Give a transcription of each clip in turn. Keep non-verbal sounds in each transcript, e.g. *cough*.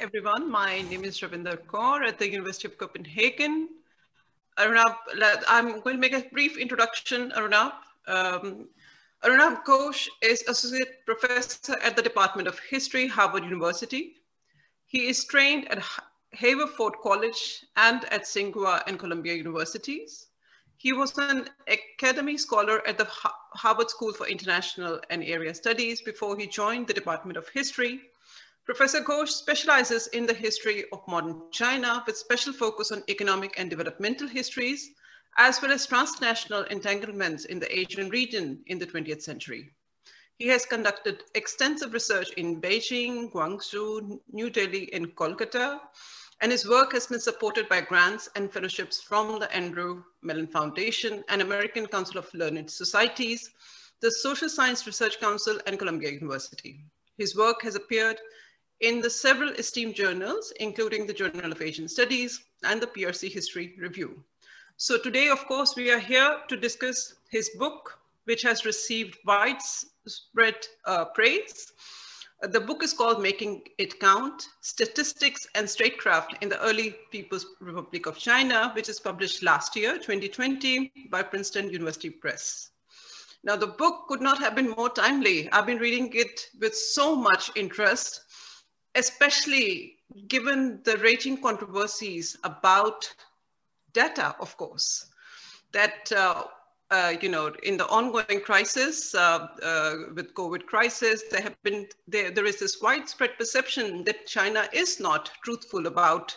everyone. My name is Ravinder Kaur at the University of Copenhagen. Arunabh, I'm going to make a brief introduction, Arunabh. Um, Arunabh Ghosh is Associate Professor at the Department of History, Harvard University. He is trained at Haverford College and at Tsinghua and Columbia Universities. He was an academy scholar at the Harvard School for International and Area Studies before he joined the Department of History Professor Ghosh specializes in the history of modern China with special focus on economic and developmental histories, as well as transnational entanglements in the Asian region in the 20th century. He has conducted extensive research in Beijing, Guangzhou, New Delhi, and Kolkata, and his work has been supported by grants and fellowships from the Andrew Mellon Foundation and American Council of Learned Societies, the Social Science Research Council, and Columbia University. His work has appeared in the several esteemed journals, including the Journal of Asian Studies and the PRC History Review. So today, of course, we are here to discuss his book, which has received widespread uh, praise. The book is called Making It Count, Statistics and Statecraft in the Early People's Republic of China, which is published last year, 2020, by Princeton University Press. Now, the book could not have been more timely. I've been reading it with so much interest especially given the raging controversies about data, of course, that, uh, uh, you know, in the ongoing crisis uh, uh, with COVID crisis, there have been, there, there is this widespread perception that China is not truthful about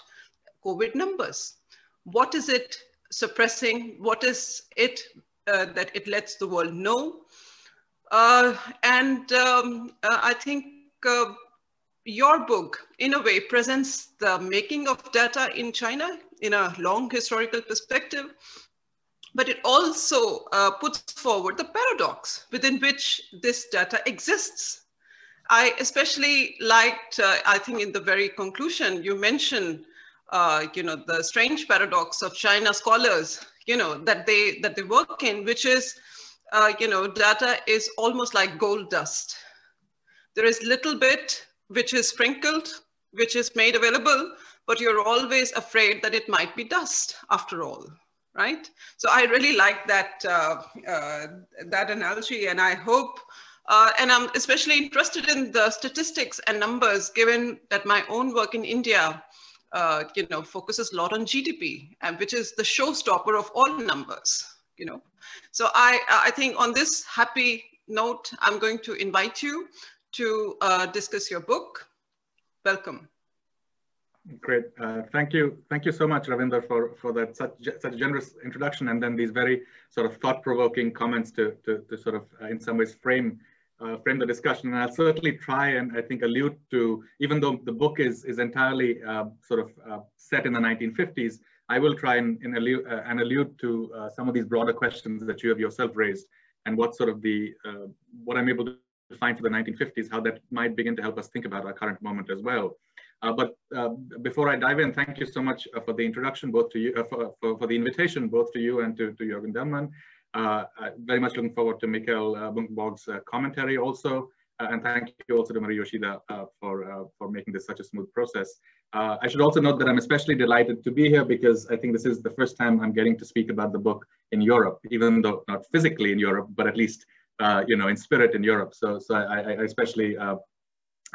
COVID numbers. What is it suppressing? What is it uh, that it lets the world know? Uh, and um, I think your book, in a way, presents the making of data in China in a long historical perspective, but it also uh, puts forward the paradox within which this data exists. I especially liked, uh, I think in the very conclusion, you mentioned, uh, you know, the strange paradox of China scholars, you know, that they, that they work in, which is, uh, you know, data is almost like gold dust. There is little bit which is sprinkled, which is made available, but you're always afraid that it might be dust after all, right? So I really like that, uh, uh, that analogy and I hope, uh, and I'm especially interested in the statistics and numbers given that my own work in India uh, you know, focuses a lot on GDP, and which is the showstopper of all numbers, you know. So I, I think on this happy note, I'm going to invite you to uh, discuss your book. Welcome. Great. Uh, thank you. Thank you so much, Ravinder, for, for that such, such generous introduction and then these very sort of thought-provoking comments to, to, to sort of, uh, in some ways, frame uh, frame the discussion. And I'll certainly try and I think allude to, even though the book is, is entirely uh, sort of uh, set in the 1950s, I will try and, and allude, and allude to some of these broader questions that you have yourself raised and what sort of the, what I'm able to defined for the 1950s, how that might begin to help us think about our current moment as well. Uh, but uh, before I dive in, thank you so much uh, for the introduction, both to you, uh, for, for, for, the invitation, both to you and to, to Jørgen Delman. Uh, very much looking forward to Mikkel uh, Bunkenborg's commentary also. and thank you also to Marie Yoshida for, for making this such a smooth process. I should also note that I'm especially delighted to be here because I think this is the first time I'm getting to speak about the book in Europe, even though not physically in Europe, but at least uh, you know, in spirit in Europe. So, so I, I especially uh,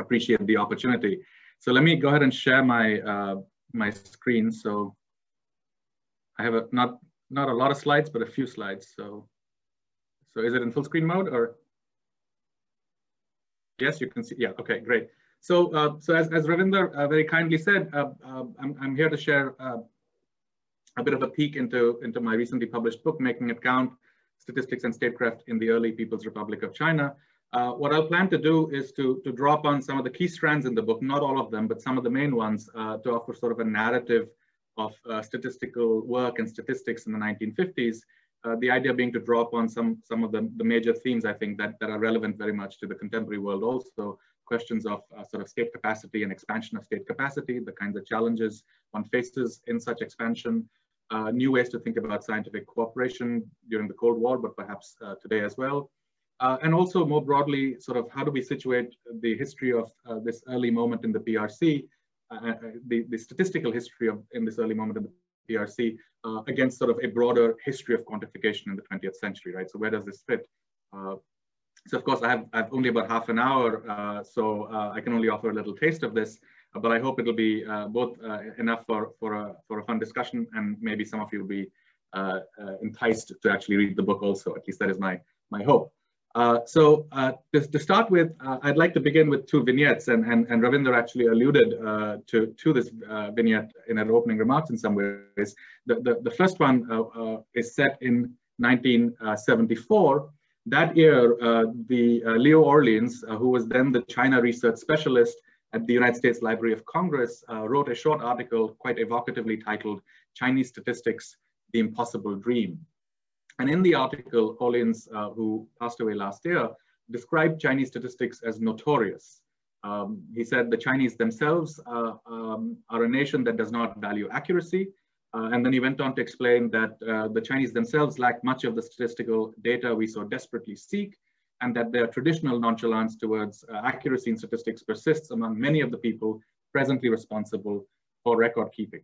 appreciate the opportunity. So let me go ahead and share my uh, my screen. So I have a not not a lot of slides, but a few slides. So so is it in full screen mode or? Yes, you can see. Yeah. Okay. Great. So uh, so as as Ravinder uh, very kindly said, uh, I'm I'm here to share a bit of a peek into into my recently published book, Making It Count statistics and statecraft in the early People's Republic of China. Uh, what I'll plan to do is to, to drop on some of the key strands in the book, not all of them, but some of the main ones uh, to offer sort of a narrative of uh, statistical work and statistics in the 1950s. Uh, the idea being to draw upon some, some of the, the major themes, I think, that, that are relevant very much to the contemporary world also. Questions of uh, sort of state capacity and expansion of state capacity, the kinds of challenges one faces in such expansion, uh, new ways to think about scientific cooperation during the Cold War, but perhaps uh, today as well. Uh, and also more broadly, sort of how do we situate the history of uh, this early moment in the PRC uh, the, the statistical history of in this early moment in the PRC uh, against sort of a broader history of quantification in the 20th century, right? So where does this fit? Uh, so of course, I have, I have, only about half an hour, uh, so uh, I can only offer a little taste of this, but I hope it'll be uh, both uh, enough for, for, a, for a fun discussion and maybe some of you will be enticed to actually read the book also, at least that is my, my hope. Uh, so uh, to, to, start with, uh, I'd like to begin with two vignettes, and, and, and Ravinder actually alluded uh, to, to this uh, vignette in her opening remarks in some ways. The, the, the first one is set in 1974. That year, the Leo Orleans, who was then the China research specialist at the United States Library of Congress, wrote a short article quite evocatively titled Chinese Statistics, the Impossible Dream. And in the article, Orleans, uh, who passed away last year, described Chinese statistics as notorious. Um, he said the Chinese themselves uh, um, are a nation that does not value accuracy. Uh, and then he went on to explain that uh, the Chinese themselves lack much of the statistical data we so desperately seek, and that their traditional nonchalance towards uh, accuracy in statistics persists among many of the people presently responsible for record keeping.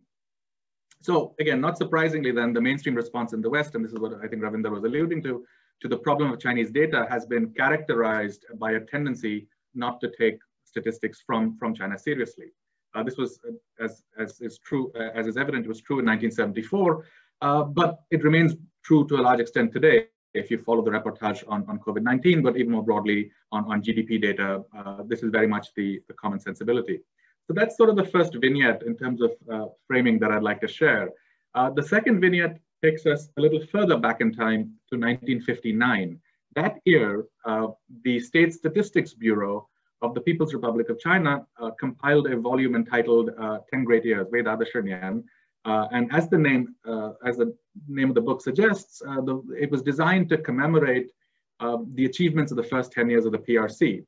So again, not surprisingly then, the mainstream response in the West, and this is what I think Ravinder was alluding to, to the problem of Chinese data has been characterized by a tendency not to take statistics from, from China seriously. Uh, this was, uh, as, as is true, uh, as is evident, was true in 1974, uh, but it remains true to a large extent today if you follow the reportage on, on COVID-19, but even more broadly on, on GDP data, uh, this is very much the, the common sensibility. So that's sort of the first vignette in terms of uh, framing that I'd like to share. Uh, the second vignette takes us a little further back in time to 1959. That year, uh, the State Statistics Bureau of the People's Republic of China uh, compiled a volume entitled uh, 10 Great Years, Vedada uh, and as the name, as the name of the book suggests, the, it was designed to commemorate the achievements of the first 10 years of the PRC.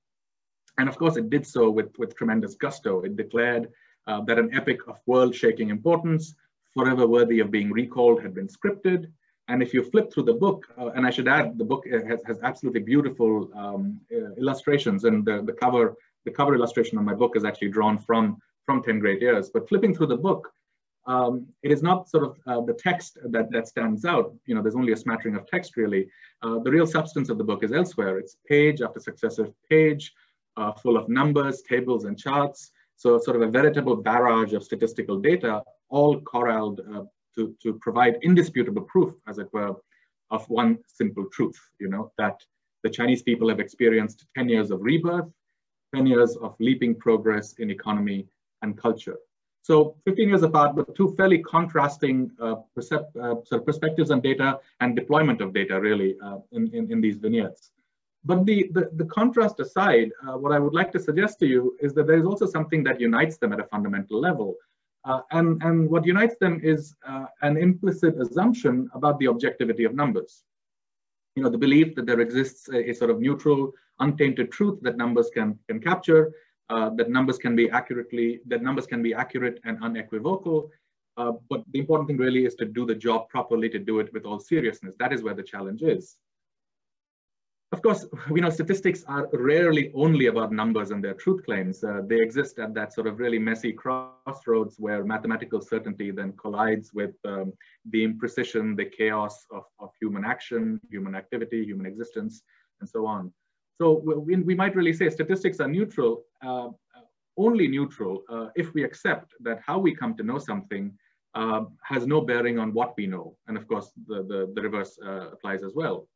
And of course, it did so with, with tremendous gusto. It declared uh, that an epic of world-shaking importance, forever worthy of being recalled, had been scripted. And if you flip through the book, uh, and I should add, the book has, has absolutely beautiful um, uh, illustrations, and the, the cover the cover illustration on my book is actually drawn from from 10 Great Years. But flipping through the book, um, it is not sort of uh, the text that, that stands out. You know, there's only a smattering of text really. Uh, the real substance of the book is elsewhere. It's page after successive page, uh, full of numbers, tables, and charts. So sort of a veritable barrage of statistical data, all corralled uh, to, to provide indisputable proof, as it were, of one simple truth, you know, that the Chinese people have experienced 10 years of rebirth, 10 years of leaping progress in economy and culture. So 15 years apart, but two fairly contrasting uh, uh, sort of perspectives on data and deployment of data really uh, in, in, in, these vignettes. But the, the, the contrast aside, uh, what I would like to suggest to you is that there is also something that unites them at a fundamental level. Uh, and, and what unites them is uh, an implicit assumption about the objectivity of numbers. You know, the belief that there exists a, a sort of neutral, untainted truth that numbers can, can capture, uh, that numbers can be accurately, that numbers can be accurate and unequivocal. Uh, but the important thing really is to do the job properly, to do it with all seriousness. That is where the challenge is. Of course, we know statistics are rarely only about numbers and their truth claims. Uh, they exist at that sort of really messy crossroads where mathematical certainty then collides with um, the imprecision, the chaos of, of human action, human activity, human existence, and so on. So we, we might really say statistics are neutral, uh, only neutral uh, if we accept that how we come to know something uh, has no bearing on what we know. And of course, the, the, the reverse uh, applies as well.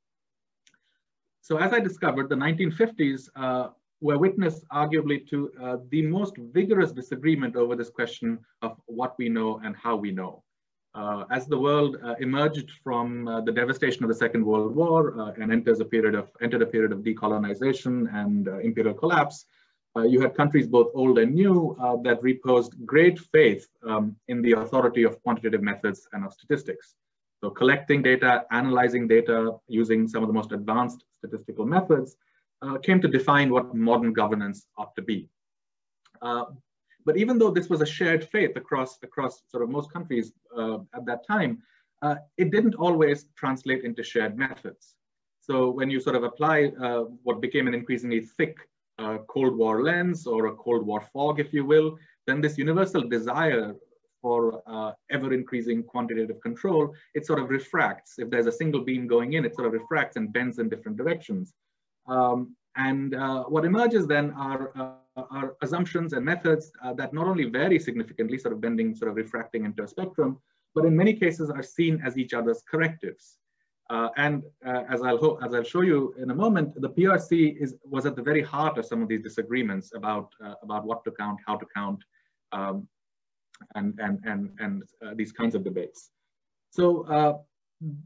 So as I discovered, the 1950s uh, were witness arguably to uh, the most vigorous disagreement over this question of what we know and how we know. Uh, as the world uh, emerged from uh, the devastation of the Second World War and enters a period of, entered a period of decolonization and imperial collapse, you had countries both old and new that reposed great faith um, in the authority of quantitative methods and of statistics. So collecting data, analyzing data using some of the most advanced statistical methods uh, came to define what modern governance ought to be. Uh, but even though this was a shared faith across, across sort of most countries uh, at that time, uh, it didn't always translate into shared methods. So when you sort of apply uh, what became an increasingly thick a Cold War lens or a Cold War fog, if you will, then this universal desire for uh, ever increasing quantitative control, it sort of refracts. If there's a single beam going in, it sort of refracts and bends in different directions. Um, and uh, what emerges then are, uh, are assumptions and methods uh, that not only vary significantly, sort of bending, sort of refracting into a spectrum, but in many cases are seen as each other's correctives. Uh, and uh, as I'll as I'll show you in a moment, the PRC is was at the very heart of some of these disagreements about about what to count, how to count, um, and, and, and, and uh, these kinds of debates. So uh,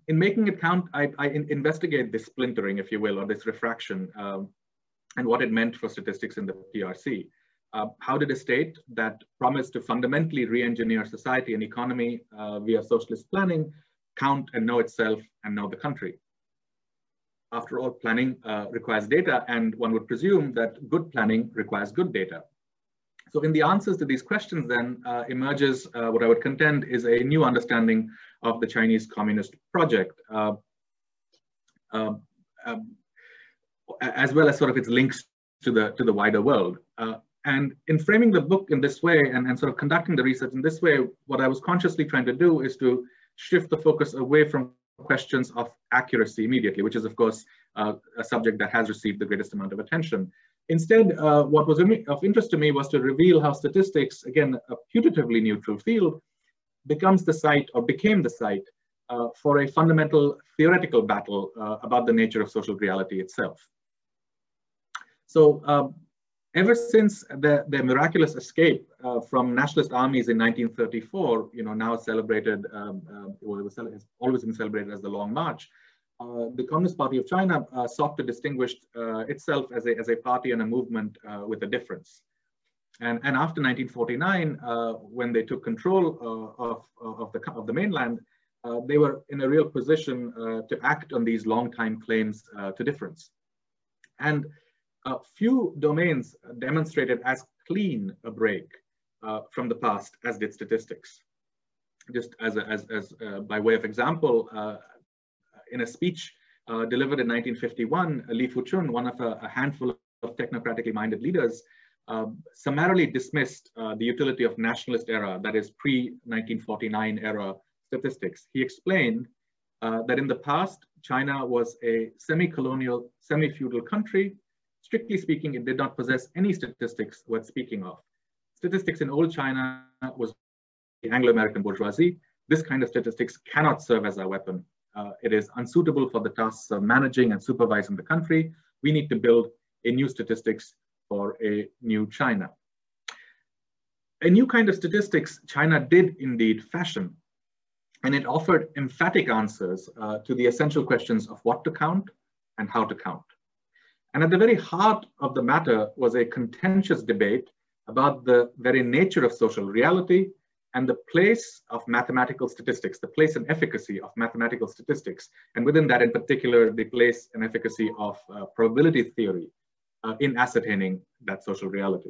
in making it count, I, I in investigate this splintering, if you will, or this refraction um, and what it meant for statistics in the PRC. Uh, how did a state that promised to fundamentally re-engineer society and economy uh, via socialist planning count and know itself and know the country? After all, planning uh, requires data, and one would presume that good planning requires good data. So in the answers to these questions then uh, emerges uh, what I would contend is a new understanding of the Chinese Communist project, uh, um, as well as sort of its links to the, to the wider world. Uh, and in framing the book in this way and, and sort of conducting the research in this way, what I was consciously trying to do is to shift the focus away from questions of accuracy immediately, which is of course uh, a subject that has received the greatest amount of attention, Instead, uh, what was of interest to me was to reveal how statistics, again, a putatively neutral field, becomes the site or became the site uh, for a fundamental theoretical battle uh, about the nature of social reality itself. So um, ever since the, the miraculous escape uh, from nationalist armies in 1934, you know, now celebrated, um, uh, well, it was always been celebrated as the Long March, uh, the Communist Party of China uh, sought to distinguish uh, itself as a, as a party and a movement with a difference. And, and after 1949, when they took control of, of, the, of the mainland, they were in a real position to act on these long-time claims to difference. And few domains demonstrated as clean a break from the past as did statistics. Just as, a, as, as by way of example, in a speech uh, delivered in 1951, Li Fuchun, one of a, a handful of technocratically minded leaders, uh, summarily dismissed uh, the utility of nationalist era, that is pre-1949 era statistics. He explained uh, that in the past, China was a semi-colonial, semi-feudal country. Strictly speaking, it did not possess any statistics worth speaking of. Statistics in old China was the Anglo-American bourgeoisie. This kind of statistics cannot serve as a weapon uh, it is unsuitable for the tasks of managing and supervising the country. We need to build a new statistics for a new China. A new kind of statistics China did indeed fashion, and it offered emphatic answers uh, to the essential questions of what to count and how to count. And at the very heart of the matter was a contentious debate about the very nature of social reality and the place of mathematical statistics, the place and efficacy of mathematical statistics, and within that in particular, the place and efficacy of uh, probability theory uh, in ascertaining that social reality.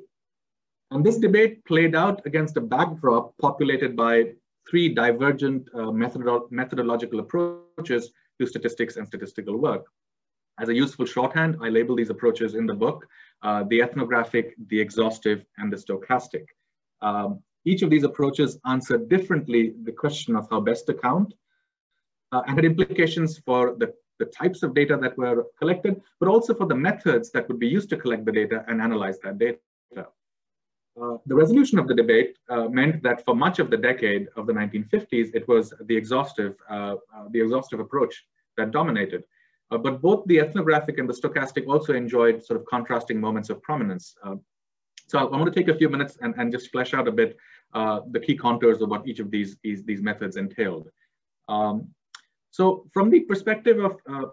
And this debate played out against a backdrop populated by three divergent uh, methodolo methodological approaches to statistics and statistical work. As a useful shorthand, I label these approaches in the book, uh, the ethnographic, the exhaustive, and the stochastic. Um, each of these approaches answered differently the question of how best to count uh, and had implications for the, the types of data that were collected, but also for the methods that would be used to collect the data and analyze that data. Uh, the resolution of the debate uh, meant that for much of the decade of the 1950s, it was the exhaustive, uh, uh, the exhaustive approach that dominated. Uh, but both the ethnographic and the stochastic also enjoyed sort of contrasting moments of prominence. so I want to take a few minutes and, and just flesh out a bit uh, the key contours of what each of these, these, these methods entailed. Um, so from the perspective of uh,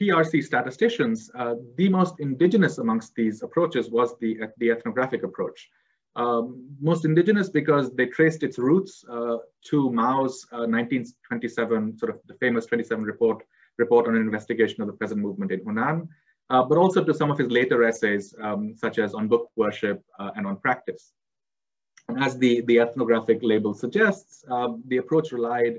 PRC statisticians, uh, the most indigenous amongst these approaches was the, the ethnographic approach. Um, most indigenous because they traced its roots uh, to Mao's 1927, uh, sort of the famous 27 report, report on an investigation of the peasant movement in Hunan, uh, but also to some of his later essays, um, such as on book worship and on practice. And as the, the ethnographic label suggests, uh, the approach relied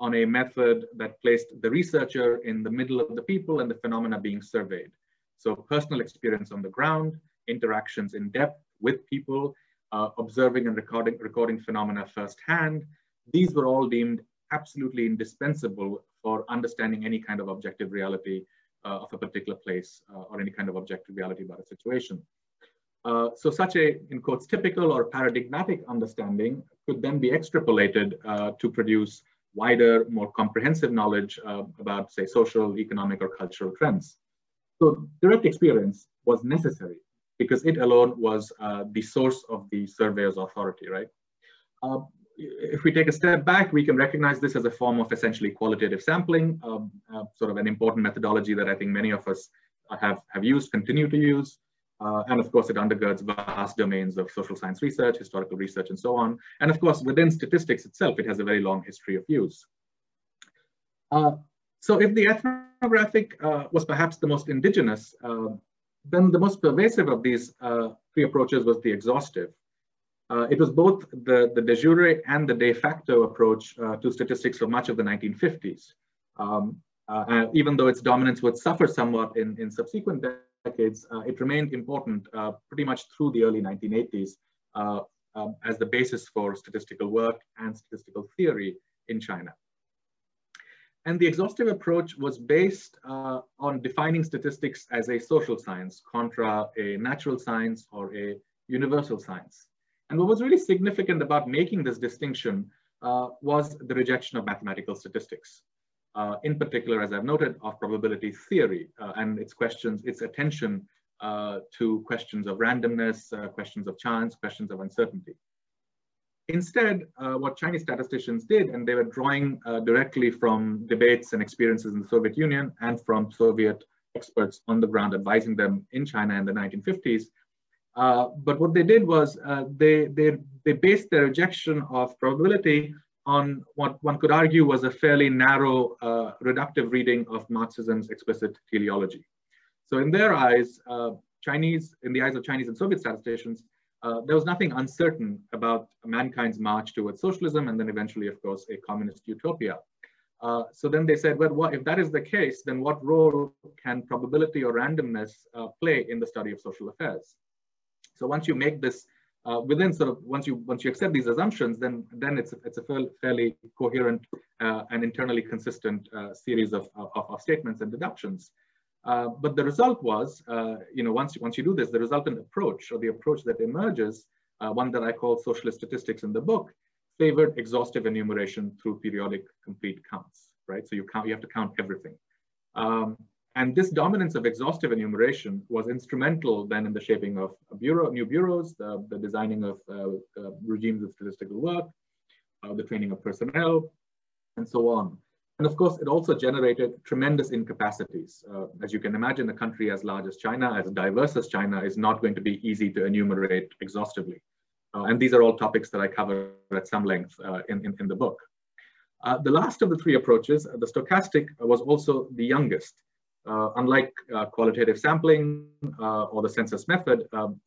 on a method that placed the researcher in the middle of the people and the phenomena being surveyed. So personal experience on the ground, interactions in depth with people, uh, observing and recording, recording phenomena firsthand. These were all deemed absolutely indispensable for understanding any kind of objective reality uh, of a particular place uh, or any kind of objective reality about a situation. Uh, so such a, in quotes, typical or paradigmatic understanding could then be extrapolated uh, to produce wider, more comprehensive knowledge uh, about, say, social, economic, or cultural trends. So direct experience was necessary because it alone was uh, the source of the surveyor's authority, right? If we take a step back, we can recognize this as a form of essentially qualitative sampling, um, uh, sort of an important methodology that I think many of us have, have used, continue to use. Uh, and of course, it undergirds vast domains of social science research, historical research, and so on. And of course, within statistics itself, it has a very long history of use. Uh, so if the ethnographic uh, was perhaps the most indigenous, uh, then the most pervasive of these uh, three approaches was the exhaustive. Uh, it was both the, the de jure and the de facto approach to statistics for much of the 1950s. Um, even though its dominance would suffer somewhat in, in subsequent decades, uh, it remained important uh, pretty much through the early 1980s uh, um, as the basis for statistical work and statistical theory in China. And the exhaustive approach was based uh, on defining statistics as a social science contra a natural science or a universal science. And what was really significant about making this distinction uh, was the rejection of mathematical statistics uh, in particular, as I've noted, of probability theory uh, and its questions, its attention uh, to questions of randomness, uh, questions of chance, questions of uncertainty. Instead, uh, what Chinese statisticians did, and they were drawing directly from debates and experiences in the Soviet Union and from Soviet experts on the ground advising them in China in the 1950s. But what they did was they, they, they based their rejection of probability on what one could argue was a fairly narrow, uh, reductive reading of Marxism's explicit teleology. So in their eyes, uh, Chinese, in the eyes of Chinese and Soviet statisticians, uh, there was nothing uncertain about mankind's march towards socialism and then eventually, of course, a communist utopia. Uh, so then they said, well, what, if that is the case, then what role can probability or randomness uh, play in the study of social affairs? So once you make this uh, within sort of once you once you accept these assumptions, then then it's it's a fairly coherent uh, and internally consistent uh, series of, of, of, statements and deductions. Uh, but the result was, uh, you know, once once you do this, the resultant approach or the approach that emerges, uh, one that I call socialist statistics in the book, favored exhaustive enumeration through periodic complete counts, right? So you count, you have to count everything. Um, and this dominance of exhaustive enumeration was instrumental then in the shaping of bureau, new bureaus, the, the designing of uh, uh, regimes of statistical work, uh, the training of personnel, and so on. And of course, it also generated tremendous incapacities. Uh, as you can imagine, a country as large as China, as diverse as China, is not going to be easy to enumerate exhaustively. Uh, and these are all topics that I cover at some length uh, in, in, in, the book. the last of the three approaches, the stochastic, was also the youngest. Uh, unlike uh, qualitative sampling uh, or the census method, um,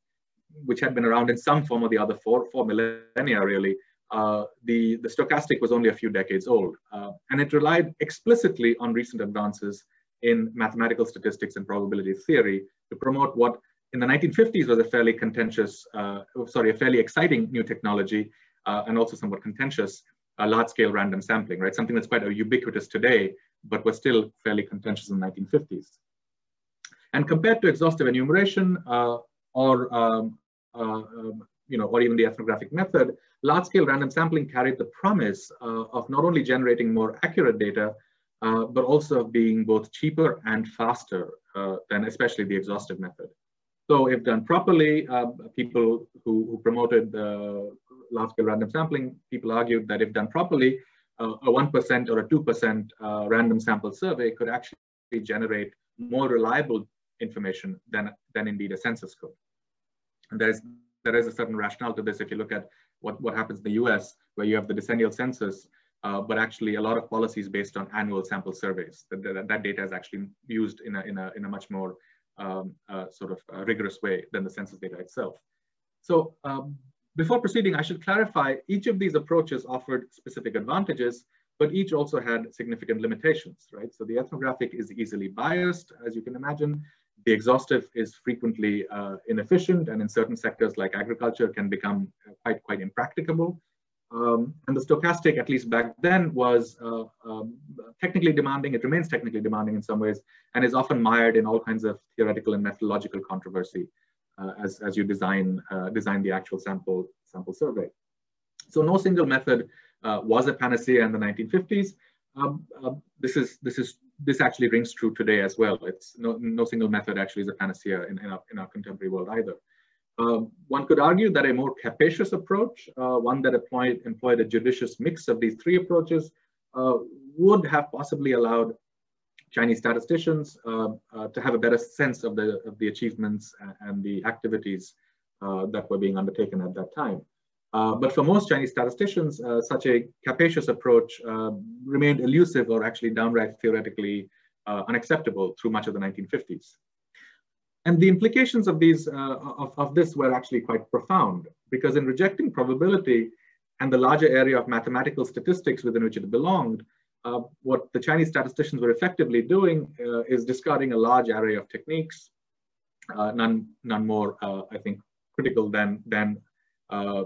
which had been around in some form or the other for, for millennia really, uh, the, the stochastic was only a few decades old. Uh, and it relied explicitly on recent advances in mathematical statistics and probability theory to promote what in the 1950s was a fairly contentious, uh, sorry, a fairly exciting new technology and also somewhat contentious large-scale random sampling, right? Something that's quite ubiquitous today, but were still fairly contentious in the 1950s. And compared to exhaustive enumeration uh, or, um, uh, um, you know, or even the ethnographic method, large-scale random sampling carried the promise uh, of not only generating more accurate data, uh, but also of being both cheaper and faster uh, than especially the exhaustive method. So if done properly, uh, people who, who promoted large-scale random sampling, people argued that if done properly, a 1% or a 2% uh, random sample survey could actually generate more reliable information than, than indeed a census could. And there's, there is a certain rationale to this if you look at what, what happens in the US, where you have the decennial census, uh, but actually a lot of policies based on annual sample surveys. That, that, that data is actually used in a, in a, in a much more um, uh, sort of uh, rigorous way than the census data itself. So um, before proceeding, I should clarify each of these approaches offered specific advantages, but each also had significant limitations, right? So the ethnographic is easily biased, as you can imagine. the exhaustive is frequently uh, inefficient and in certain sectors like agriculture can become quite, quite impracticable. Um, and the stochastic, at least back then, was uh, um, technically demanding. It remains technically demanding in some ways, and is often mired in all kinds of theoretical and methodological controversy uh, as, as you design uh, design the actual sample sample survey. So no single method uh, was a panacea in the 1950s. Um, uh, this is this is this actually rings true today as well. It's no, no single method actually is a panacea in, in, our, in our contemporary world either. Uh, one could argue that a more capacious approach, uh, one that employed, employed a judicious mix of these three approaches, uh, would have possibly allowed Chinese statisticians uh, uh, to have a better sense of the, of the achievements and the activities uh, that were being undertaken at that time. but for most Chinese statisticians, such a capacious approach remained elusive or actually downright theoretically unacceptable through much of the 1950s. And the implications of these uh, of, of this were actually quite profound because in rejecting probability and the larger area of mathematical statistics within which it belonged, uh, what the Chinese statisticians were effectively doing uh, is discarding a large array of techniques, uh, none none more, uh, I think, critical than than uh,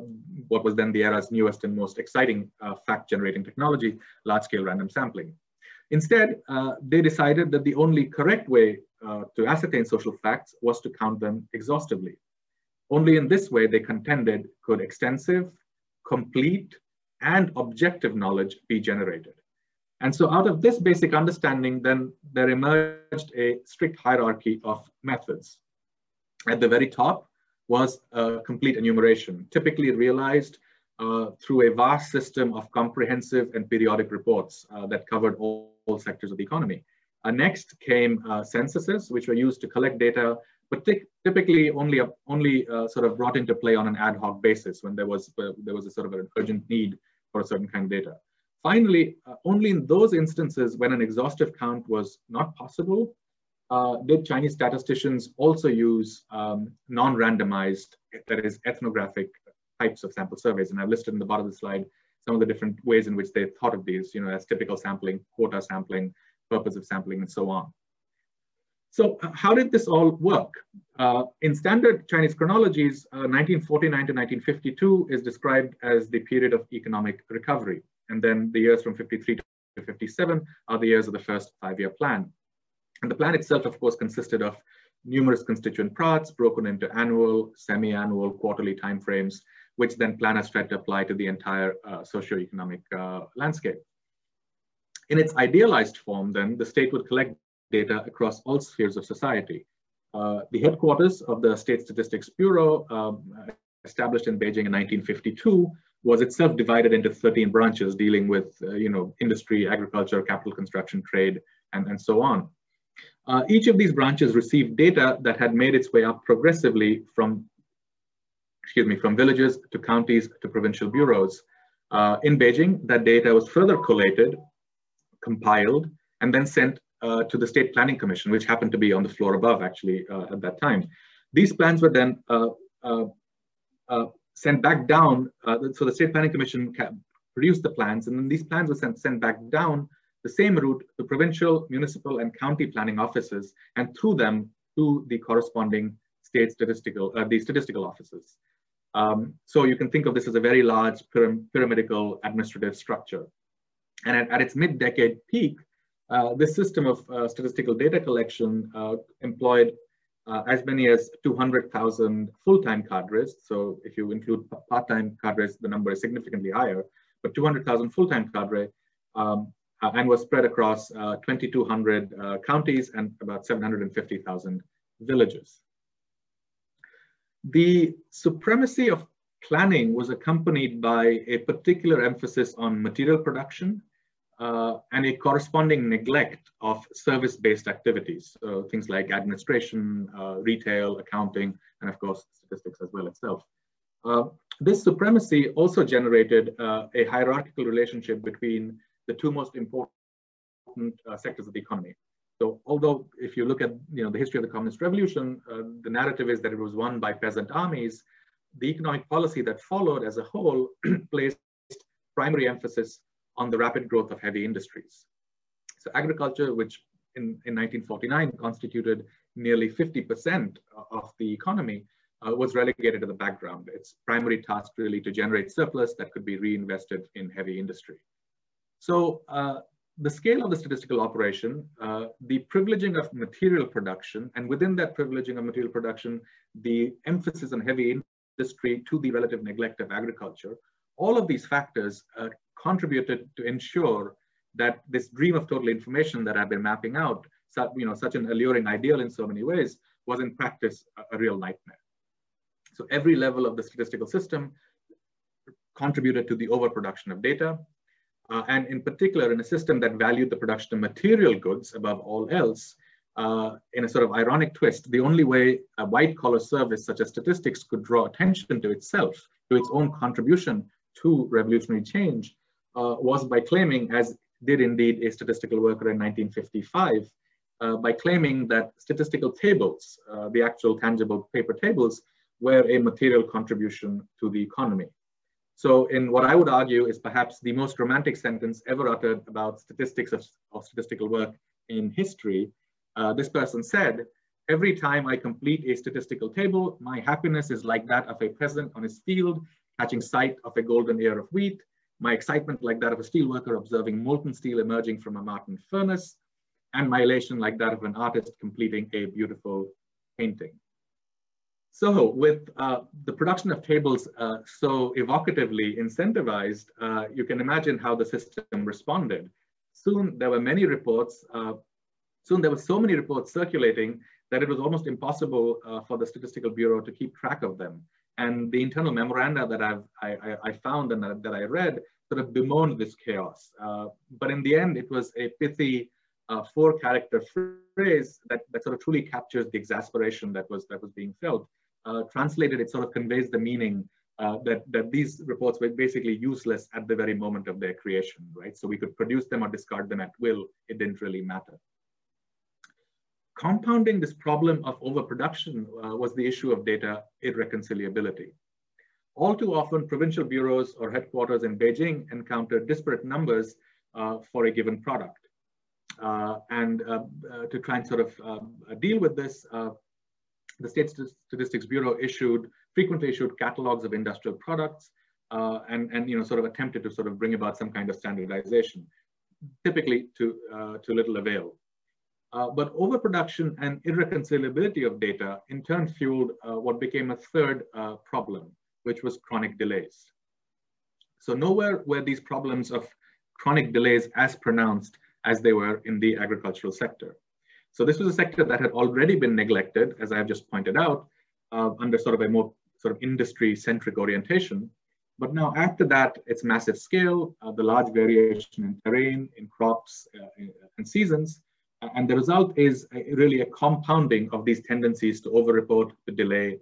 what was then the era's newest and most exciting fact-generating technology, large-scale random sampling. Instead, they decided that the only correct way uh, to ascertain social facts was to count them exhaustively. Only in this way, they contended, could extensive, complete, and objective knowledge be generated. And so out of this basic understanding, then there emerged a strict hierarchy of methods. At the very top was a complete enumeration, typically realized uh, through a vast system of comprehensive and periodic reports uh, that covered all, all sectors of the economy. Uh, next came uh, censuses, which were used to collect data, but typically only only uh, sort of brought into play on an ad hoc basis when there was uh, there was a sort of an urgent need for a certain kind of data. Finally, uh, only in those instances when an exhaustive count was not possible, uh, did Chinese statisticians also use um, non-randomized, that is ethnographic types of sample surveys. And I've listed in the bottom of the slide some of the different ways in which they thought of these, you know, as typical sampling, quota sampling, purpose of sampling and so on. So uh, how did this all work? Uh, in standard Chinese chronologies, uh, 1949 to 1952 is described as the period of economic recovery. And then the years from 53 to 57 are the years of the first five-year plan. And the plan itself, of course, consisted of numerous constituent parts broken into annual, semi-annual, quarterly timeframes, which then planners tried to apply to the entire uh, socio-economic uh, landscape. In its idealized form, then, the state would collect data across all spheres of society. Uh, the headquarters of the State Statistics Bureau, um, established in Beijing in 1952, was itself divided into 13 branches dealing with, uh, you know, industry, agriculture, capital construction, trade, and, and so on. Uh, each of these branches received data that had made its way up progressively from, excuse me, from villages to counties to provincial bureaus. Uh, in Beijing, that data was further collated compiled, and then sent uh, to the State Planning Commission, which happened to be on the floor above actually uh, at that time. These plans were then uh, uh, sent back down. so the State Planning Commission produced the plans, and then these plans were sent, sent back down the same route to provincial, municipal, and county planning offices, and through them to the corresponding state statistical, the statistical offices. Um, so you can think of this as a very large pyram pyramidical administrative structure. And at, at its mid-decade peak, uh, this system of uh, statistical data collection uh, employed uh, as many as 200,000 full-time cadres. So if you include part-time cadres, the number is significantly higher, but 200,000 full-time cadre um, uh, and was spread across uh, 2,200 counties and about 750,000 villages. The supremacy of planning was accompanied by a particular emphasis on material production uh, and a corresponding neglect of service-based activities, so things like administration, uh, retail, accounting, and of course, statistics as well itself. Uh, this supremacy also generated uh, a hierarchical relationship between the two most important uh, sectors of the economy. So although if you look at you know, the history of the Communist Revolution, uh, the narrative is that it was won by peasant armies, the economic policy that followed as a whole *clears throat* placed primary emphasis on the rapid growth of heavy industries. So agriculture, which in, in 1949 constituted nearly 50% of the economy, uh, was relegated to the background. Its primary task really to generate surplus that could be reinvested in heavy industry. So uh, the scale of the statistical operation, uh, the privileging of material production, and within that privileging of material production, the emphasis on heavy industry to the relative neglect of agriculture, all of these factors uh, contributed to ensure that this dream of total information that I've been mapping out, you know, such an alluring ideal in so many ways, was in practice a, a real nightmare. So every level of the statistical system contributed to the overproduction of data, uh, and in particular, in a system that valued the production of material goods above all else, uh, in a sort of ironic twist, the only way a white collar service such as statistics could draw attention to itself, to its own contribution to revolutionary change, uh, was by claiming, as did indeed a statistical worker in 1955, uh, by claiming that statistical tables, uh, the actual tangible paper tables, were a material contribution to the economy. So in what I would argue is perhaps the most romantic sentence ever uttered about statistics of, of statistical work in history, uh, this person said, every time I complete a statistical table, my happiness is like that of a peasant on his field, catching sight of a golden ear of wheat, my excitement like that of a steelworker observing molten steel emerging from a Martin furnace, and my elation like that of an artist completing a beautiful painting. So with uh, the production of tables uh, so evocatively incentivized, uh, you can imagine how the system responded. Soon there were many reports, uh, soon there were so many reports circulating that it was almost impossible uh, for the Statistical Bureau to keep track of them. And the internal memoranda that I've, I, I found and that, I read sort of bemoaned this chaos. Uh, but in the end, it was a pithy four character phrase that, that sort of truly captures the exasperation that was, that was being felt uh, translated, it sort of conveys the meaning uh, that, that these reports were basically useless at the very moment of their creation, right? So we could produce them or discard them at will. It didn't really matter. Compounding this problem of overproduction uh, was the issue of data irreconcilability. All too often, provincial bureaus or headquarters in Beijing encounter disparate numbers uh, for a given product. Uh, and uh, uh, to try and sort of deal with this, the State Statistics Bureau issued, frequently issued catalogs of industrial products uh, and, and you know, sort of attempted to sort of bring about some kind of standardization, typically to, uh, to little avail. Uh, but overproduction and irreconcilability of data in turn fueled uh, what became a third uh, problem, which was chronic delays. So nowhere were these problems of chronic delays as pronounced as they were in the agricultural sector. So this was a sector that had already been neglected, as I have just pointed out, uh, under sort of a more sort of industry-centric orientation. But now after that, its massive scale, uh, the large variation in terrain, in crops, uh, and seasons, and the result is a, really a compounding of these tendencies to over-report, to delay,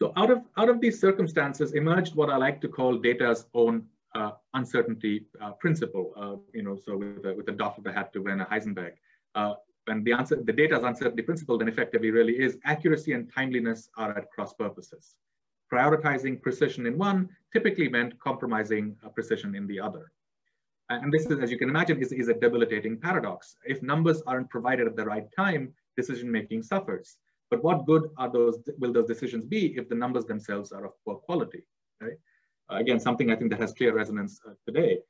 So out of, out of these circumstances emerged what I like to call data's own uh, uncertainty uh, principle, uh, you know, so with the, with of the hat to Werner Heisenberg. When the answer, the data's uncertainty principle then effectively really is accuracy and timeliness are at cross purposes. Prioritizing precision in one typically meant compromising uh, precision in the other. And this is, as you can imagine, is, is a debilitating paradox. If numbers aren't provided at the right time, decision-making suffers. But what good are those, will those decisions be if the numbers themselves are of poor quality, right? Uh, again, something I think that has clear resonance uh, today.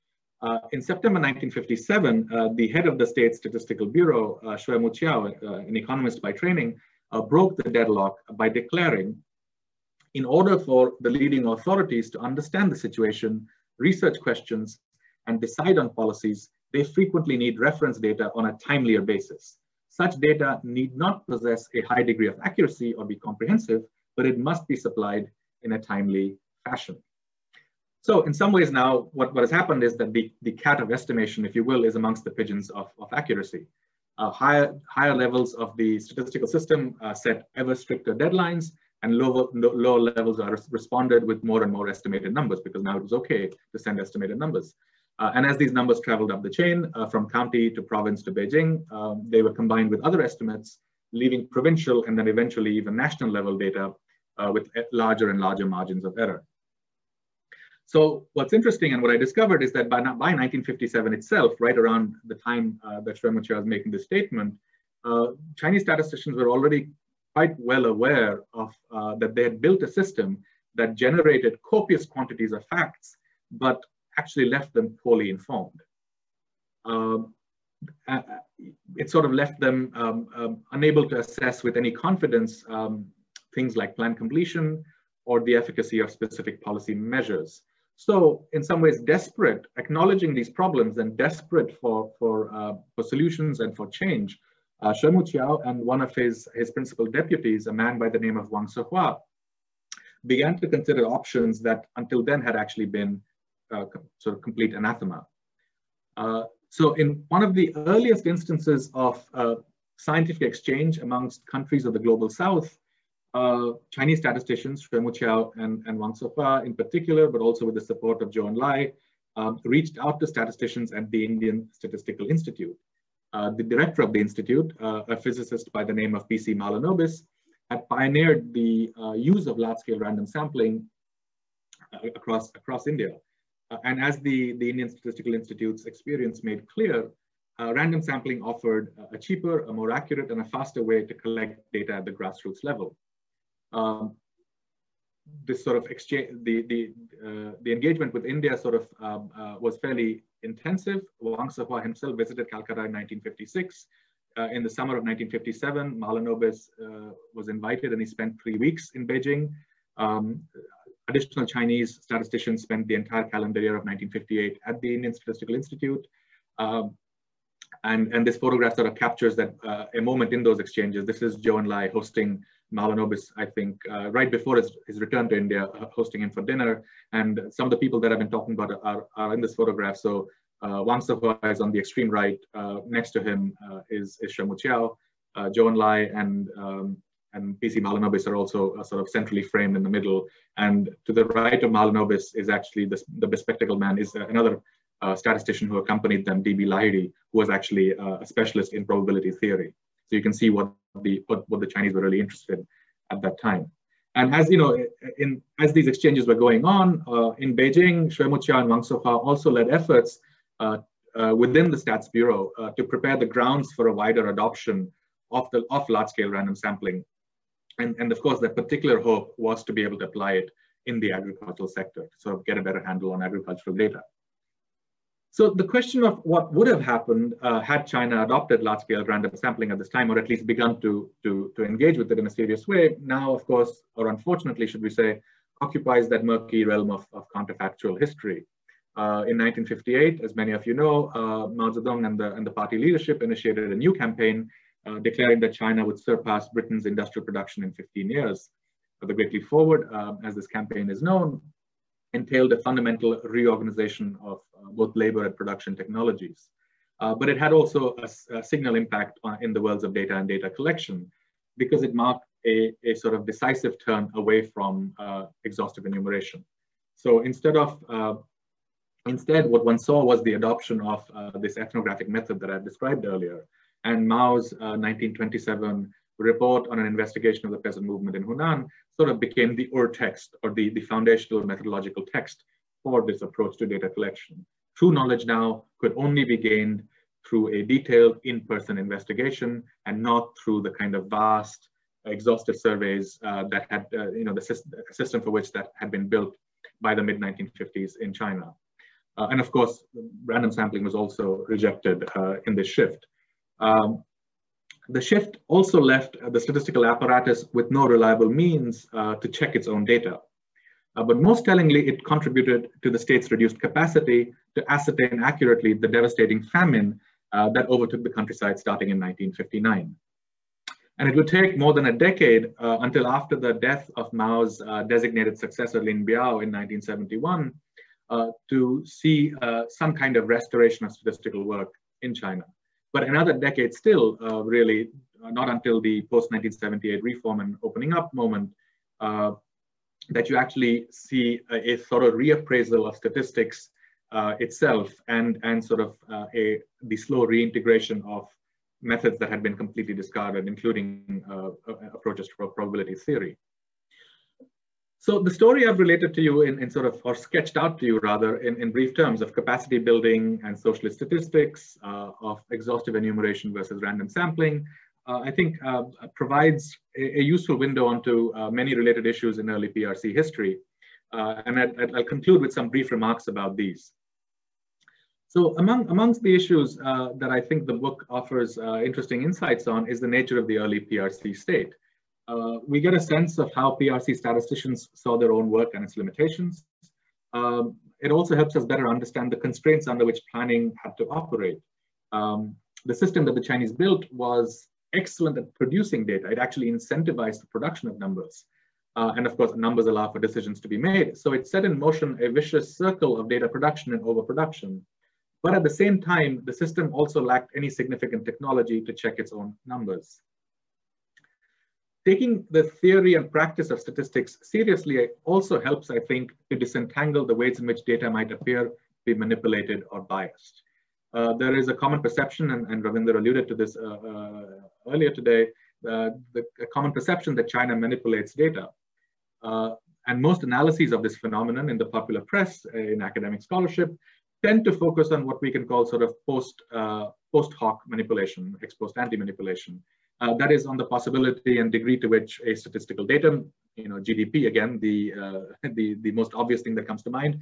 Uh, in September 1957, uh, the head of the State Statistical Bureau, uh, Muqiao, uh, an economist by training, uh, broke the deadlock by declaring, in order for the leading authorities to understand the situation, research questions, and decide on policies, they frequently need reference data on a timelier basis. Such data need not possess a high degree of accuracy or be comprehensive, but it must be supplied in a timely fashion. So in some ways now, what, what has happened is that the, the cat of estimation, if you will, is amongst the pigeons of, of accuracy. Uh, higher, higher levels of the statistical system uh, set ever stricter deadlines and lower, lower levels are responded with more and more estimated numbers because now it was okay to send estimated numbers. Uh, and as these numbers traveled up the chain uh, from county to province to Beijing, um, they were combined with other estimates leaving provincial and then eventually even national level data uh, with larger and larger margins of error. So what's interesting and what I discovered is that by, by 1957 itself, right around the time uh, that Xue was making this statement, uh, Chinese statisticians were already quite well aware of uh, that they had built a system that generated copious quantities of facts, but actually left them poorly informed. Um, uh, it sort of left them um, um, unable to assess with any confidence um, things like plan completion or the efficacy of specific policy measures. So in some ways desperate, acknowledging these problems and desperate for, for, uh, for solutions and for change, uh, Xue Muqiao and one of his, his principal deputies, a man by the name of Wang Sihua, began to consider options that until then had actually been uh, sort of complete anathema. Uh, so in one of the earliest instances of uh, scientific exchange amongst countries of the global south, uh, Chinese statisticians, Xue Muqiao and, and Wang Sihua in particular, but also with the support of Zhou Enlai, um, reached out to statisticians at the Indian Statistical Institute. Uh, the director of the institute, uh, a physicist by the name of P.C. Mahalanobis, had pioneered the uh, use of large-scale random sampling uh, across, across India. Uh, and as the, the Indian Statistical Institute's experience made clear, random sampling offered a cheaper, a more accurate, and a faster way to collect data at the grassroots level um, this sort of exchange, the the uh, the engagement with India sort of um, uh, was fairly intensive. Wang Sihua himself visited Calcutta in 1956. Uh, in the summer of 1957, Mahalanobis uh, was invited and he spent three weeks in Beijing. Um, additional Chinese statisticians spent the entire calendar year of 1958 at the Indian Statistical Institute. Um, and, and this photograph sort of captures that uh, a moment in those exchanges. This is Zhou Enlai hosting Mahalanobis, I think, uh, right before his, his return to India, uh, hosting him for dinner. And some of the people that I've been talking about are, are in this photograph. So uh, Wang Sihua is on the extreme right. Uh, next to him uh, is, is Xue Muqiao, uh, Zhou Enlai, and um, and PC Mahalanobis are also uh, sort of centrally framed in the middle. And to the right of Mahalanobis is actually the, the bespectacled man is another uh, statistician who accompanied them, D.B. Lahiri, who was actually uh, a specialist in probability theory. So you can see what the what, what the Chinese were really interested in at that time. And as you know, in as these exchanges were going on uh, in Beijing, Xue Muqiao and Wang Sihua also led efforts uh, uh, within the Stats Bureau uh, to prepare the grounds for a wider adoption of the of large-scale random sampling. And, and of course, the particular hope was to be able to apply it in the agricultural sector, to get a better handle on agricultural data. So the question of what would have happened uh, had China adopted large-scale random sampling at this time, or at least begun to, to, to engage with it in a serious way, now, of course, or unfortunately, should we say, occupies that murky realm of, of counterfactual history. Uh, in 1958, as many of you know, uh, Mao Zedong and the, and the party leadership initiated a new campaign uh, declaring that China would surpass Britain's industrial production in 15 years. The Great Leap Forward, uh, as this campaign is known, entailed a fundamental reorganization of both labor and production technologies. Uh, but it had also a, a signal impact on, in the worlds of data and data collection because it marked a, a sort of decisive turn away from uh, exhaustive enumeration. So instead of uh, Instead, what one saw was the adoption of uh, this ethnographic method that I described earlier. And Mao's 1927 uh, report on an investigation of the peasant movement in Hunan sort of became the ur text or the, the foundational methodological text for this approach to data collection. True knowledge now could only be gained through a detailed in-person investigation and not through the kind of vast exhaustive surveys uh, that had, uh, you know, the system, system for which that had been built by the mid 1950s in China. Uh, and of course, random sampling was also rejected uh, in this shift. Um, the shift also left the statistical apparatus with no reliable means uh, to check its own data. Uh, but most tellingly, it contributed to the state's reduced capacity to ascertain accurately the devastating famine uh, that overtook the countryside starting in 1959. And it would take more than a decade uh, until after the death of Mao's uh, designated successor Lin Biao in 1971 uh, to see some kind of restoration of statistical work in China. But another decade still, uh, really, uh, not until the post 1978 reform and opening up moment, uh, that you actually see a, a, sort of reappraisal of statistics uh, itself and, and sort of uh, a, the slow reintegration of methods that had been completely discarded, including uh, approaches to probability theory. So the story I've related to you in, in sort of, or sketched out to you rather, in, in brief terms of capacity building and socialist statistics, uh, of exhaustive enumeration versus random sampling, uh, I think uh, provides a, a, useful window onto uh, many related issues in early PRC history. Uh, and i will conclude with some brief remarks about these. So among, amongst the issues uh, that I think the book offers interesting insights on is the nature of the early PRC state uh, we get a sense of how PRC statisticians saw their own work and its limitations. Um, it also helps us better understand the constraints under which planning had to operate. Um, the system that the Chinese built was excellent at producing data. It actually incentivized the production of numbers. Uh, and of course, numbers allow for decisions to be made. So it set in motion a vicious circle of data production and overproduction. But at the same time, the system also lacked any significant technology to check its own numbers taking the theory and practice of statistics seriously also helps, I think, to disentangle the ways in which data might appear to be manipulated or biased. Uh, there is a common perception, and, and Ravinder alluded to this uh, uh, earlier today, the common perception that China manipulates data. And most analyses of this phenomenon in the popular press, in academic scholarship, tend to focus on what we can call sort of post, post hoc manipulation, ex post ante manipulation, uh, that is on the possibility and degree to which a statistical datum, you know, GDP again, the, uh, *laughs* the, the most obvious thing that comes to mind.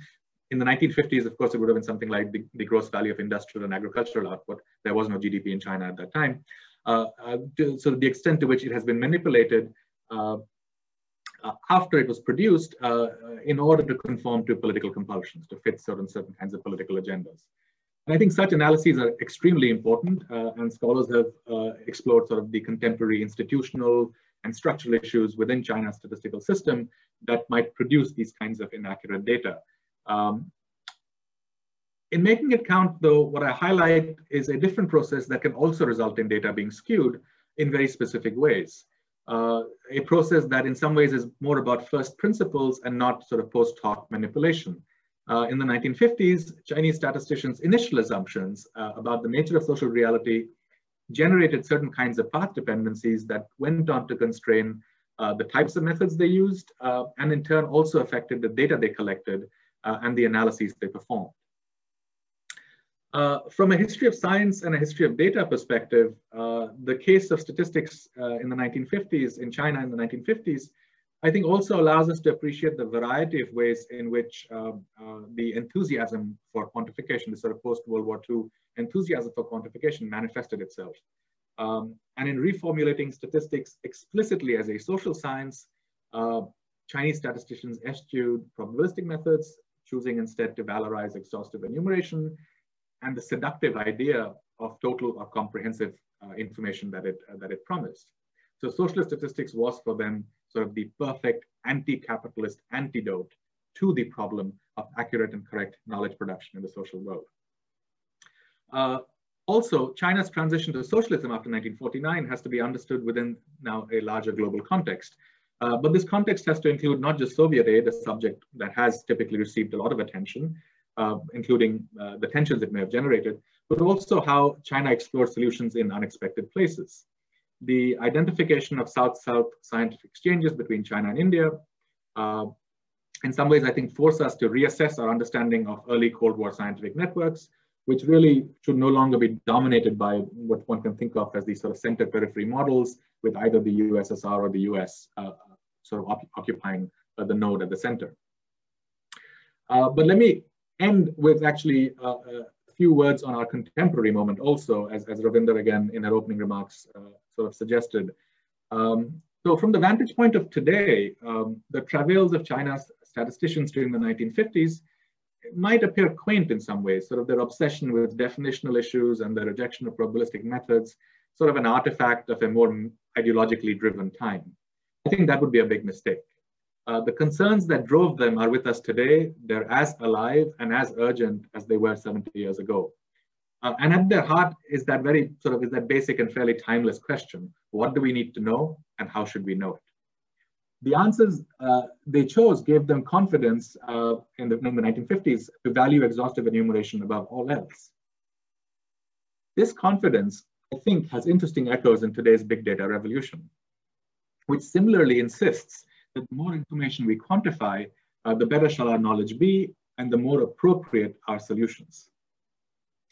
In the 1950s, of course, it would have been something like the, the gross value of industrial and agricultural output. There was no GDP in China at that time. Uh, uh to, so the extent to which it has been manipulated uh, uh, after it was produced in order to conform to political compulsions, to fit certain, certain kinds of political agendas. And I think such analyses are extremely important, uh, and scholars have uh, explored sort of the contemporary institutional and structural issues within China's statistical system that might produce these kinds of inaccurate data. Um, in making it count, though, what I highlight is a different process that can also result in data being skewed in very specific ways. Uh, a process that in some ways is more about first principles and not sort of post hoc manipulation. Uh, in the 1950s, Chinese statisticians' initial assumptions uh, about the nature of social reality generated certain kinds of path dependencies that went on to constrain uh, the types of methods they used, uh, and in turn also affected the data they collected and the analyses they performed. Uh, from a history of science and a history of data perspective, the case of statistics in the 1950s, in China in the 1950s, I think also allows us to appreciate the variety of ways in which uh, uh, the enthusiasm for quantification, the sort of post-World War II enthusiasm for quantification manifested itself. Um, and in reformulating statistics explicitly as a social science, uh, Chinese statisticians eschewed probabilistic methods, choosing instead to valorize exhaustive enumeration and the seductive idea of total or comprehensive uh, information that it, uh, that it promised. So socialist statistics was for them sort of the perfect anti-capitalist antidote to the problem of accurate and correct knowledge production in the social world. Uh, also, China's transition to socialism after 1949 has to be understood within now a larger global context. Uh, but this context has to include not just Soviet aid, a subject that has typically received a lot of attention, uh, including uh, the tensions it may have generated, but also how China explored solutions in unexpected places. The identification of South-South scientific exchanges between China and India, uh, in some ways, I think, force us to reassess our understanding of early Cold War scientific networks, which really should no longer be dominated by what one can think of as these sort of center periphery models with either the USSR or the US uh, sort of occupying uh, the node at the center. Uh, but let me end with actually uh, a few words on our contemporary moment also, as, as Ravinder again in her opening remarks sort of suggested. Um, so from the vantage point of today, um, the travails of China's statisticians during the 1950s might appear quaint in some ways, sort of their obsession with definitional issues and the rejection of probabilistic methods, sort of an artifact of a more ideologically driven time. I think that would be a big mistake. Uh, the concerns that drove them are with us today. They're as alive and as urgent as they were 70 years ago. Uh, and at their heart is that very sort of is that basic and fairly timeless question: What do we need to know, and how should we know it? The answers uh, they chose gave them confidence uh, in, the, in the 1950s to value exhaustive enumeration above all else. This confidence I think has interesting echoes in today's big data revolution, which similarly insists that the more information we quantify, uh, the better shall our knowledge be and the more appropriate our solutions.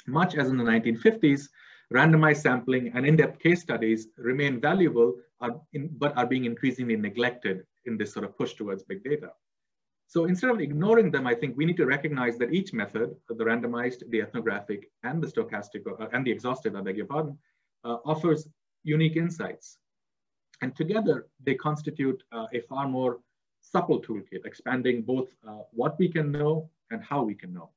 Much as in the 1950s, randomized sampling and in-depth case studies remain valuable, are in, but are being increasingly neglected in this sort of push towards big data. So instead of ignoring them, I think we need to recognize that each method, the randomized, the ethnographic, and the stochastic, uh, and the exhaustive, I beg your pardon, uh, offers unique insights. And together, they constitute uh, a far more supple toolkit, expanding both uh, what we can know and how we can know.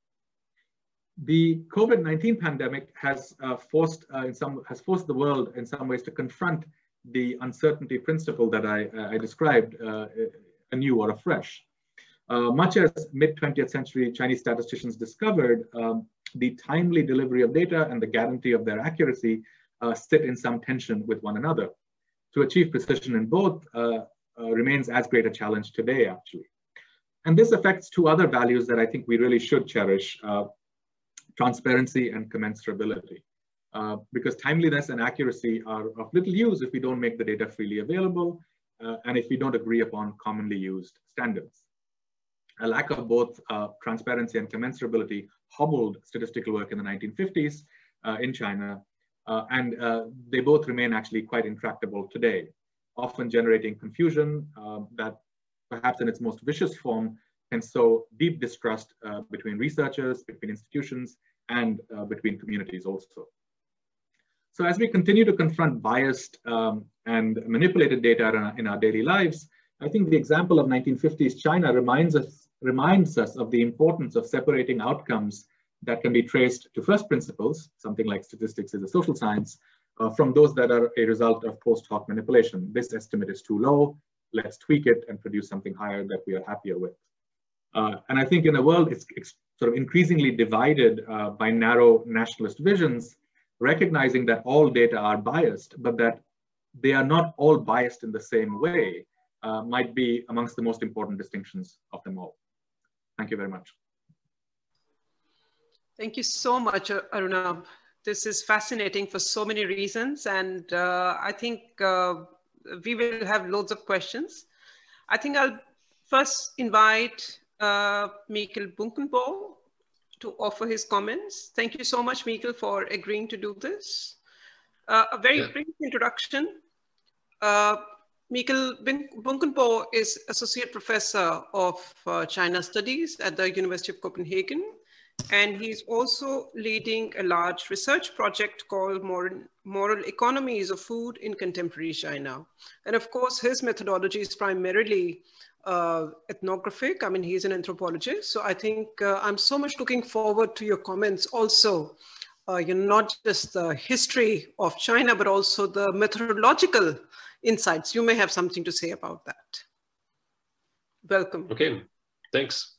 The COVID-19 pandemic has uh, forced uh, in some has forced the world in some ways to confront the uncertainty principle that I, I described anew or afresh. Uh, much as mid 20th century Chinese statisticians discovered, um, the timely delivery of data and the guarantee of their accuracy uh, sit in some tension with one another. To achieve precision in both uh, uh remains as great a challenge today, actually. And this affects two other values that I think we really should cherish, uh, transparency and commensurability. Uh, because timeliness and accuracy are of little use if we don't make the data freely available and if we don't agree upon commonly used standards a lack of both uh, transparency and commensurability hobbled statistical work in the 1950s uh, in China, uh, and uh, they both remain actually quite intractable today, often generating confusion um, that perhaps in its most vicious form can sow deep distrust uh, between researchers, between institutions, and uh, between communities also. So as we continue to confront biased um, and manipulated data in our, in our daily lives, I think the example of 1950s China reminds us reminds us of the importance of separating outcomes that can be traced to first principles, something like statistics is a social science, uh, from those that are a result of post hoc manipulation. This estimate is too low, let's tweak it and produce something higher that we are happier with. Uh, and I think in a world it's, it's sort of increasingly divided uh, by narrow nationalist visions, recognizing that all data are biased, but that they are not all biased in the same way, uh, might be amongst the most important distinctions of them all. Thank you very much. Thank you so much, Arunabh. This is fascinating for so many reasons. And uh, I think uh, we will have loads of questions. I think I'll first invite uh, Mikkel Bunkenborg to offer his comments. Thank you so much, Mikkel, for agreeing to do this. Uh, a very yeah. brief introduction. Uh, Mikkel Bunkenborg is Associate Professor of uh, China Studies at the University of Copenhagen. And he's also leading a large research project called Moral, Moral Economies of Food in Contemporary China. And of course, his methodology is primarily uh, ethnographic. I mean, he's an anthropologist. So I think uh, I'm so much looking forward to your comments also, uh, you know, not just the history of China, but also the methodological insights. You may have something to say about that. Welcome. Okay, thanks.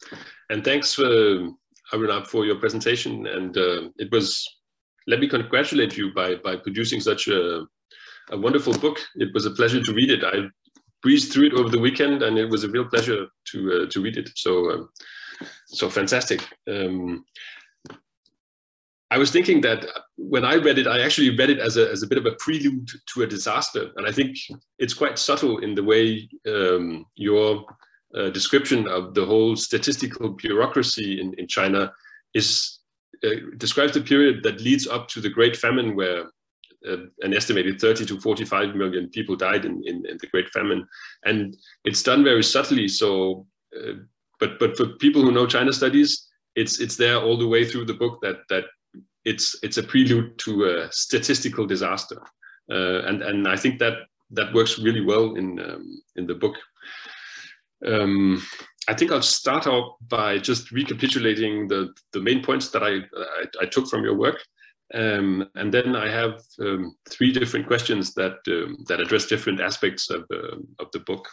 And thanks, uh, Arunabh, for your presentation. And uh, it was, let me congratulate you by, by producing such a, a wonderful book. It was a pleasure to read it. I breezed through it over the weekend and it was a real pleasure to, uh, to read it. So, um, so fantastic. Um, I was thinking that when I read it, I actually read it as a, as a bit of a prelude to a disaster. And I think it's quite subtle in the way um, your uh, description of the whole statistical bureaucracy in, in China is uh, describes the period that leads up to the Great Famine, where uh, an estimated 30 to 45 million people died in, in, in, the Great Famine. And it's done very subtly. So, uh, but, but for people who know China studies, it's, it's there all the way through the book that, that it's it's a prelude to a statistical disaster, uh, and and I think that that works really well in um, in the book. Um, I think I'll start out by just recapitulating the the main points that I I, I took from your work, um, and then I have um, three different questions that um, that address different aspects of uh, of the book.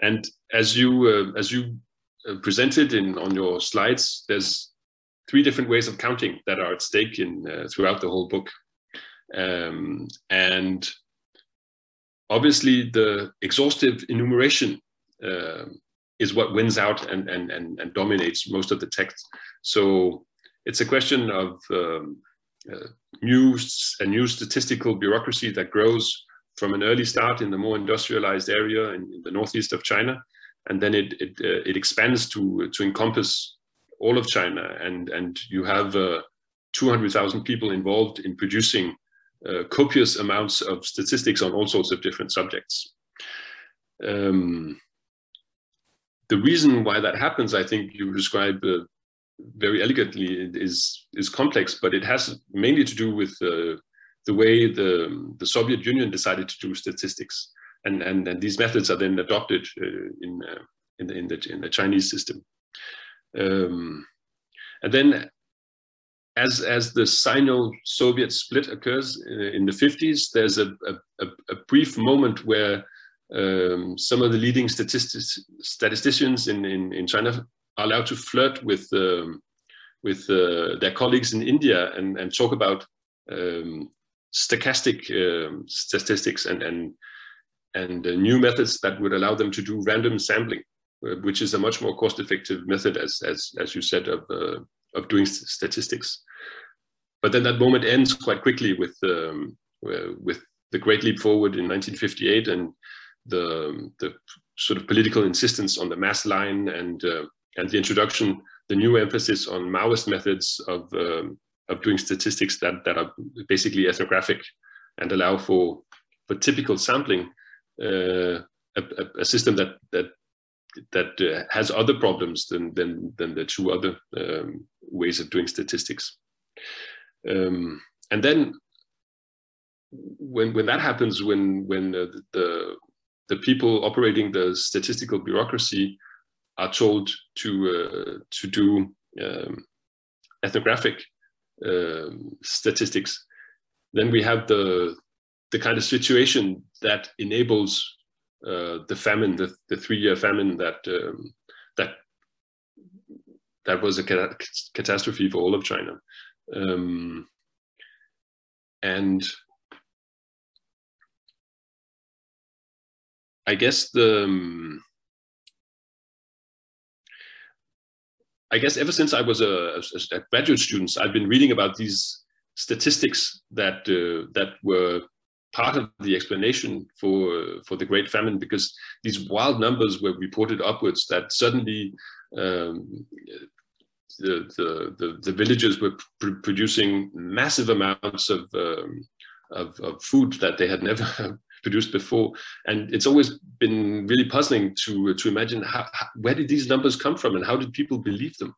And as you uh, as you uh, presented in on your slides, there's three different ways of counting that are at stake in uh, throughout the whole book. Um, and obviously the exhaustive enumeration uh, is what wins out and, and, and, and, dominates most of the text. So it's a question of um, uh, new a new statistical bureaucracy that grows from an early start in the more industrialized area in, in the northeast of China, and then it it, uh, it expands to to encompass all of China, and and you have uh, 200,000 people involved in producing uh, copious amounts of statistics on all sorts of different subjects. Um, the reason why that happens, I think you describe uh, very elegantly, is is complex, but it has mainly to do with uh, the way the the Soviet Union decided to do statistics, and and, and these methods are then adopted uh, in, uh, in the in the in the Chinese system. Um, and then as as the Sino-Soviet split occurs in the 50s, there's a, a, a brief moment where um, some of the leading statisticians in, in, in, China are allowed to flirt with um, with uh, their colleagues in India and, and talk about um, stochastic um, statistics and and and uh, new methods that would allow them to do random sampling, uh, which is a much more cost-effective method, as as as you said, of uh, of doing statistics. But then that moment ends quite quickly with um, with the Great Leap Forward in 1958 and the the sort of political insistence on the mass line and uh, and the introduction, the new emphasis on Maoist methods of um, of doing statistics that that are basically ethnographic and allow for for typical sampling, uh, a, a, system that that that uh, has other problems than than than the two other um, ways of doing statistics. Um, and then when when that happens, when when uh, the the people operating the statistical bureaucracy are told to uh, to do um, ethnographic um, statistics, then we have the the kind of situation that enables uh, the famine, the, the three-year famine that um, that that was a catastrophe for all of China, um, and I guess the um, I guess ever since I was a, a, graduate student, I've been reading about these statistics that uh, that were part of the explanation for for the Great Famine because these wild numbers were reported upwards that suddenly um, the, the, the the villages were pr producing massive amounts of, um, of, of food that they had never *laughs* produced before. And it's always been really puzzling to, to imagine how, how, where did these numbers come from and how did people believe them?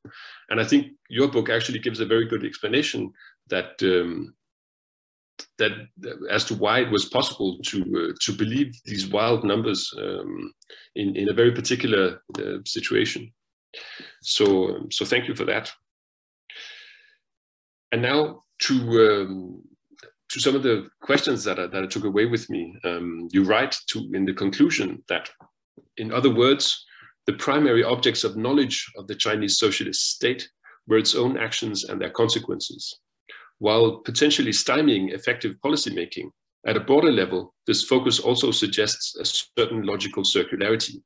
And I think your book actually gives a very good explanation that um, that as to why it was possible to uh, to believe these wild numbers um, in in a very particular uh, situation. So so thank you for that. And now to um, to some of the questions that I, that I took away with me, um, you write to in the conclusion that, in other words, the primary objects of knowledge of the Chinese socialist state were its own actions and their consequences. While potentially stymieing effective policymaking, at a broader level, this focus also suggests a certain logical circularity.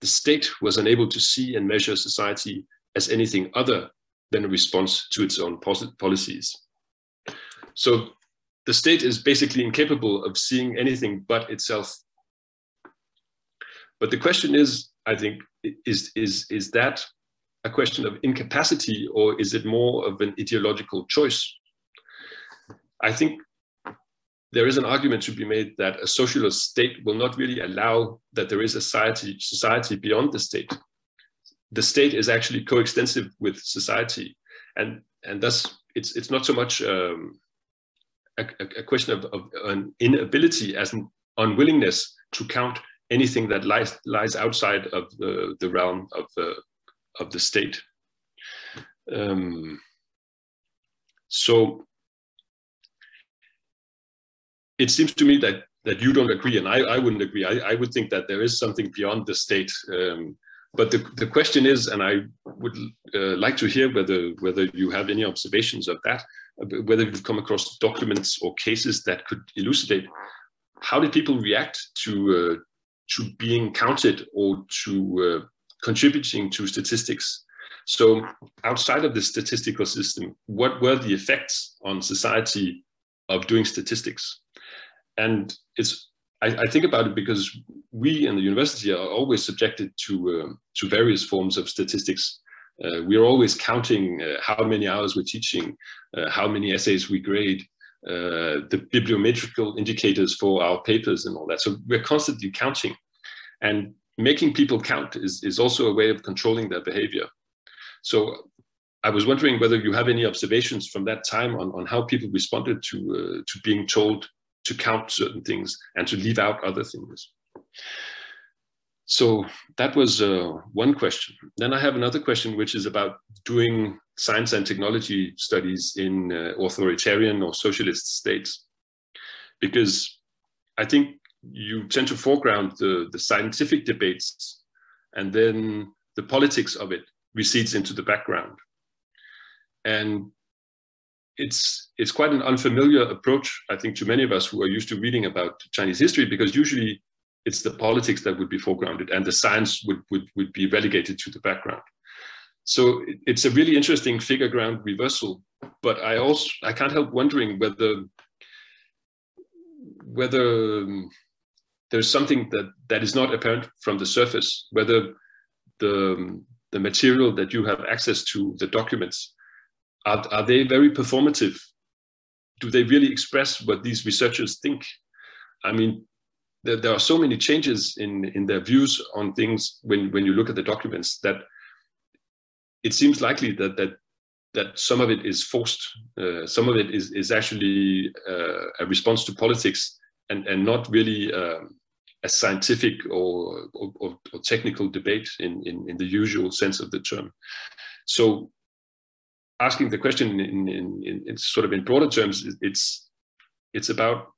The state was unable to see and measure society as anything other than a response to its own policies. So the state is basically incapable of seeing anything but itself. But the question is, I think, is, is, is that a question of incapacity or is it more of an ideological choice? I think there is an argument to be made that a socialist state will not really allow that there is a society, society beyond the state. The state is actually coextensive with society, and and thus it's it's not so much um, a, a question of, of, an inability as an unwillingness to count anything that lies lies outside of the, the realm of the of the state. Um, so it seems to me that that you don't agree, and I, I wouldn't agree. I, I would think that there is something beyond the state. Um, but the, the question is, and I would uh, like to hear whether whether you have any observations of that whether you've come across documents or cases that could elucidate how did people react to uh, to being counted or to uh, contributing to statistics. So outside of the statistical system, what were the effects on society of doing statistics? And it's I, I think about it because we in the university are always subjected to um, to various forms of statistics. Uh, we are always counting uh, how many hours we're teaching, uh, how many essays we grade, uh, the bibliometrical indicators for our papers and all that. So we're constantly counting. And making people count is, is also a way of controlling their behavior. So I was wondering whether you have any observations from that time on, on how people responded to, uh, to being told to count certain things and to leave out other things. So that was uh, one question. Then I have another question, which is about doing science and technology studies in uh, authoritarian or socialist states. Because I think you tend to foreground the, the scientific debates and then the politics of it recedes into the background. And it's it's quite an unfamiliar approach, I think, to many of us who are used to reading about Chinese history, because usually it's the politics that would be foregrounded and the science would, would, would be relegated to the background. So it's a really interesting figure ground reversal, but I also I can't help wondering whether whether um, there's something that, that is not apparent from the surface, whether the, um, the material that you have access to, the documents, are, are they very performative? Do they really express what these researchers think? I mean, there, there are so many changes in, in their views on things when, when you look at the documents that it seems likely that, that, that some of it is forced. Uh, some of it is, is actually uh, a response to politics and, and not really um, a scientific or, or, or, technical debate in, in, in the usual sense of the term. So asking the question in, in, in, sort of in broader terms, it's it's about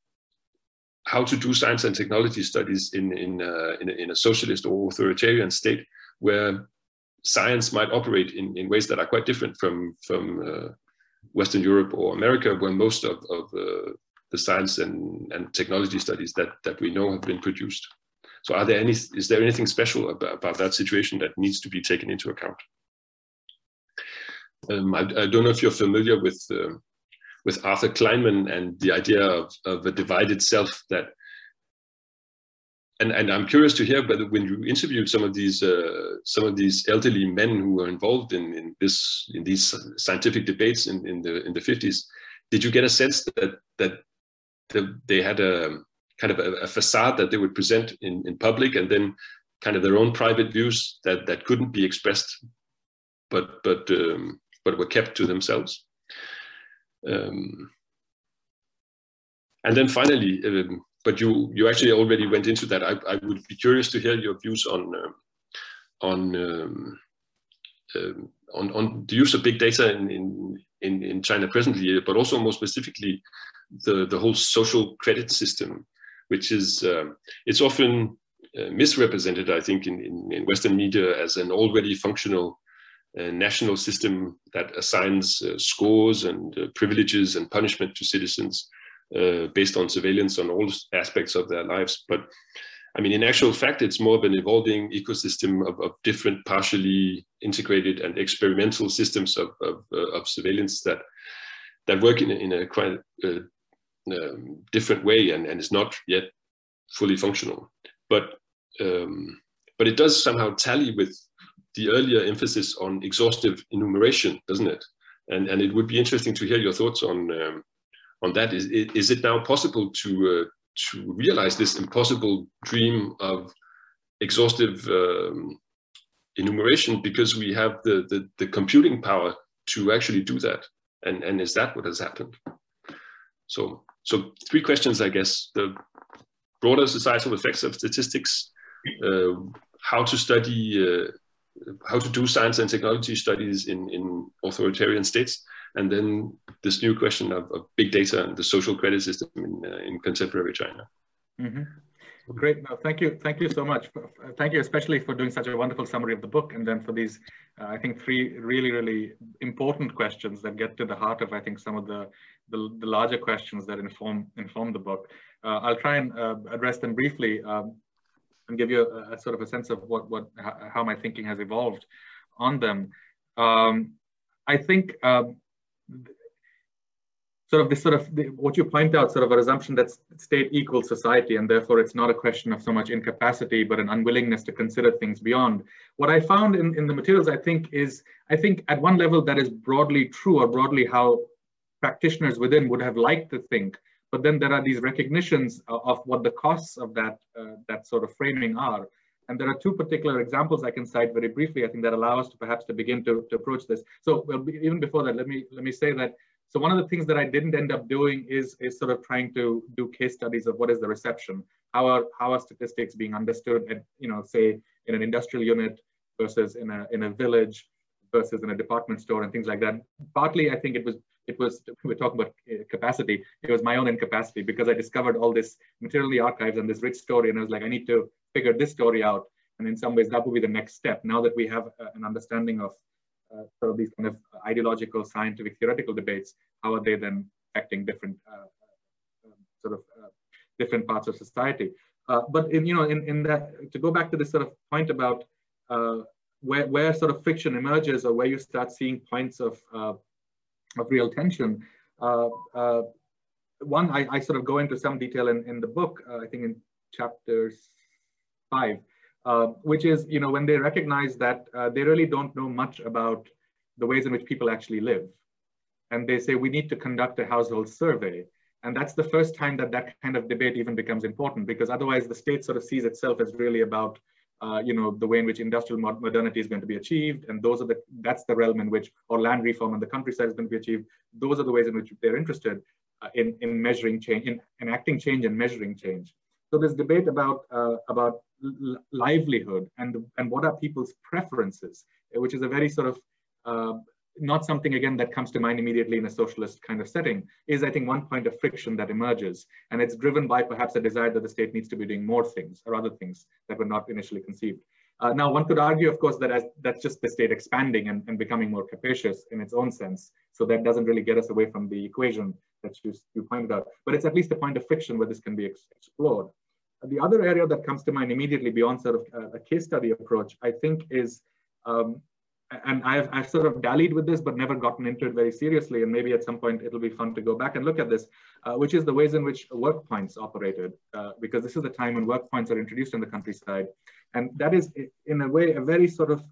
how to do science and technology studies in in, uh, in, a, in, a, socialist or authoritarian state where science might operate in, in ways that are quite different from from uh, Western Europe or America, where most of, of uh, the science and, and technology studies that that we know have been produced. So, are there any? Is there anything special about, about that situation that needs to be taken into account? Um, I, I, don't know if you're familiar with uh, with Arthur Kleinman and the idea of, of a divided self that and, and I'm curious to hear whether when you interviewed some of these uh, some of these elderly men who were involved in, in this in these scientific debates in, in the in the 50s, did you get a sense that that, that they had a kind of a, a, facade that they would present in, in public and then kind of their own private views that that couldn't be expressed but but um, but were kept to themselves. Um, and then finally, um, but you you actually already went into that. I, I would be curious to hear your views on uh, on, um, um, on on the use of big data in, in in in China presently, but also more specifically the the whole social credit system, which is um, it's often uh, misrepresented, I think, in, in, in Western media as an already functional a national system that assigns uh, scores and uh, privileges and punishment to citizens uh, based on surveillance on all aspects of their lives. But I mean, in actual fact, it's more of an evolving ecosystem of, of different partially integrated and experimental systems of, of, uh, of surveillance that that work in a, in a quite uh, um, different way and, and is not yet fully functional. But um, but it does somehow tally with the earlier emphasis on exhaustive enumeration, doesn't it? And, and it would be interesting to hear your thoughts on, um, on that. Is, is it now possible to, uh, to realize this impossible dream of exhaustive um, enumeration because we have the, the, the, computing power to actually do that? And, and is that what has happened? So, so three questions, I guess. The broader societal effects of statistics, uh, how to study uh, how to do science and technology studies in, in authoritarian states, and then this new question of, of big data and the social credit system in, uh, in contemporary China. Mm-hmm. Great. No, thank you. Thank you so much. Thank you, especially for doing such a wonderful summary of the book, and then for these, uh, I think, three really, really important questions that get to the heart of, I think, some of the the, the larger questions that inform inform the book. Uh, I'll try and uh, address them briefly. Um, and give you a, a, sort of a sense of what, what how my thinking has evolved on them. um, I think um, sort of this sort of the, what you point out, sort of a assumption that state equals society, and therefore it's not a question of so much incapacity, but an unwillingness to consider things beyond. What I found in, in the materials, I think, is I think at one level that is broadly true, or broadly how practitioners within would have liked to think. But then there are these recognitions of, of what the costs of that uh, that sort of framing are. And there are two particular examples I can cite very briefly, I think that allow us to perhaps to begin to, to approach this. So well, even before that, let me let me say that so one of the things that I didn't end up doing is, is sort of trying to do case studies of what is the reception, how are, how are statistics being understood at, you know, say in an industrial unit versus in a, in a village versus in a department store and things like that. Partly, I think it was, it was, *laughs* we're talking about uh, capacity, it was my own incapacity because I discovered all this material in the archives and this rich story and I was like, I need to figure this story out. And in some ways that would be the next step. Now that we have uh, an understanding of uh, sort of these kind of ideological, scientific, theoretical debates, how are they then affecting different uh, uh, um, sort of different parts of society? but in you know in, in that to go back to this sort of point about where where sort of friction emerges or where you start seeing points of of real tension. one, I, I, sort of go into some detail in, in the book, I think in chapters five, uh, which is, you know, when they recognize that uh, they really don't know much about the ways in which people actually live. And they say, we need to conduct a household survey. And that's the first time that that kind of debate even becomes important, because otherwise the state sort of sees itself as really about, uh, you know, the way in which industrial modernity is going to be achieved. And those are the, that's the realm in which, or land reform in the countryside is going to be achieved. Those are the ways in which they're interested uh, in, in measuring change, in enacting change and measuring change. So this debate about, uh, about livelihood and, and what are people's preferences, which is a very sort of uh, not something again that comes to mind immediately in a socialist kind of setting is I think one point of friction that emerges and it's driven by perhaps a desire that the state needs to be doing more things or other things that were not initially conceived. Uh, now one could argue of course that as, that's just the state expanding and, and becoming more capacious in its own sense. So that doesn't really get us away from the equation that you, you pointed out, but it's at least a point of friction where this can be ex explored. The other area that comes to mind immediately beyond sort of uh, a case study approach, I think is, um, and I've, I've sort of dallied with this, but never gotten into it very seriously. And maybe at some point it'll be fun to go back and look at this, uh, which is the ways in which work points operated, uh, because this is the time when work points are introduced in the countryside. And that is in a way, a very sort of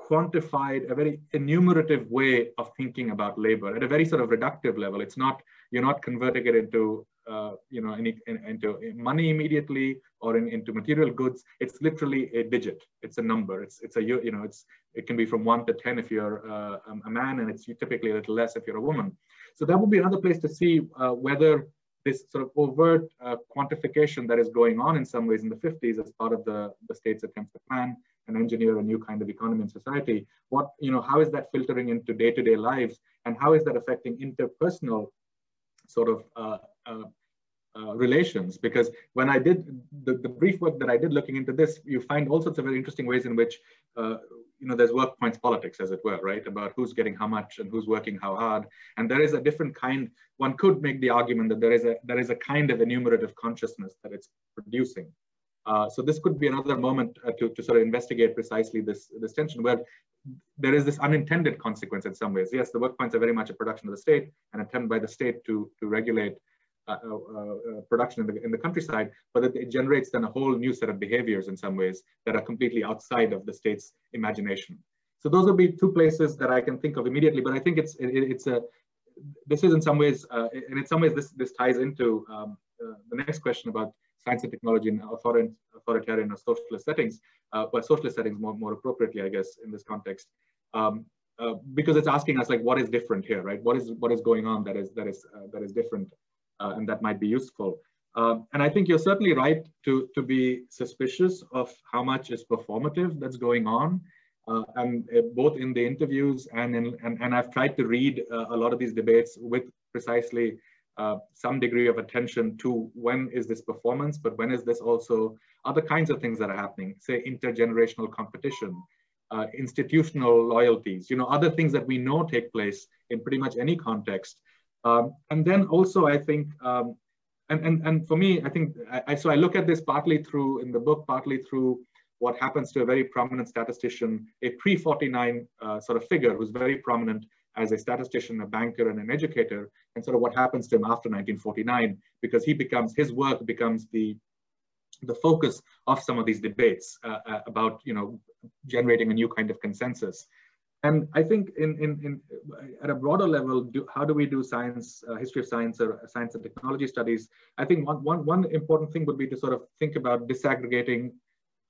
quantified, a very enumerative way of thinking about labor at a very sort of reductive level. It's not, you're not converting it into you know, in, in, into money immediately or in, into material goods. It's literally a digit. It's a number. It's it's a you know it's it can be from one to ten if you're uh, a man, and it's typically a little less if you're a woman. So that would be another place to see uh, whether this sort of overt uh, quantification that is going on in some ways in the 50s as part of the, the state's attempt to plan and engineer a new kind of economy and society. What, you know, how is that filtering into day-to-day -day lives and how is that affecting interpersonal sort of uh, uh, uh, relations because when I did the, the brief work that I did looking into this, you find all sorts of very interesting ways in which, uh, you know, there's work points politics, as it were, right? About who's getting how much and who's working how hard. And there is a different kind, one could make the argument that there is a, there is a kind of enumerative consciousness that it's producing. Uh, so this could be another moment uh, to, to sort of investigate precisely this, this tension where there is this unintended consequence in some ways. Yes, the work points are very much a production of the state, an attempt by the state to, to regulate production in the, in the countryside, but it, generates then a whole new set of behaviors in some ways that are completely outside of the state's imagination. So those would be two places that I can think of immediately, but I think it's it, it's a this is in some ways, uh, and in some ways this this ties into um, uh, the next question about science and technology in authoritarian, or socialist settings, uh, but socialist settings more more appropriately, I guess, in this context. Um, because it's asking us like what is different here, right? What is what is going on that is that is that is different uh, and that might be useful. Um, and I think you're certainly right to, to be suspicious of how much is performative that's going on. Uh, and uh, both in the interviews and in, and, and I've tried to read uh, a lot of these debates with precisely uh, some degree of attention to when is this performance, but when is this also other kinds of things that are happening, say intergenerational competition, uh, institutional loyalties, you know, other things that we know take place in pretty much any context um, and then also, I think, um, and, and, and for me, I think, I, so I look at this partly through, in the book, partly through what happens to a very prominent statistician, a pre-49 uh, sort of figure who's very prominent as a statistician, a banker, and an educator, and sort of what happens to him after 1949, because he becomes, his work becomes the, the focus of some of these debates uh, uh, about, you know, generating a new kind of consensus. And I think in, in, in at a broader level, do, how do we do science, uh, history of science or science and technology studies? I think one, one, one important thing would be to sort of think about disaggregating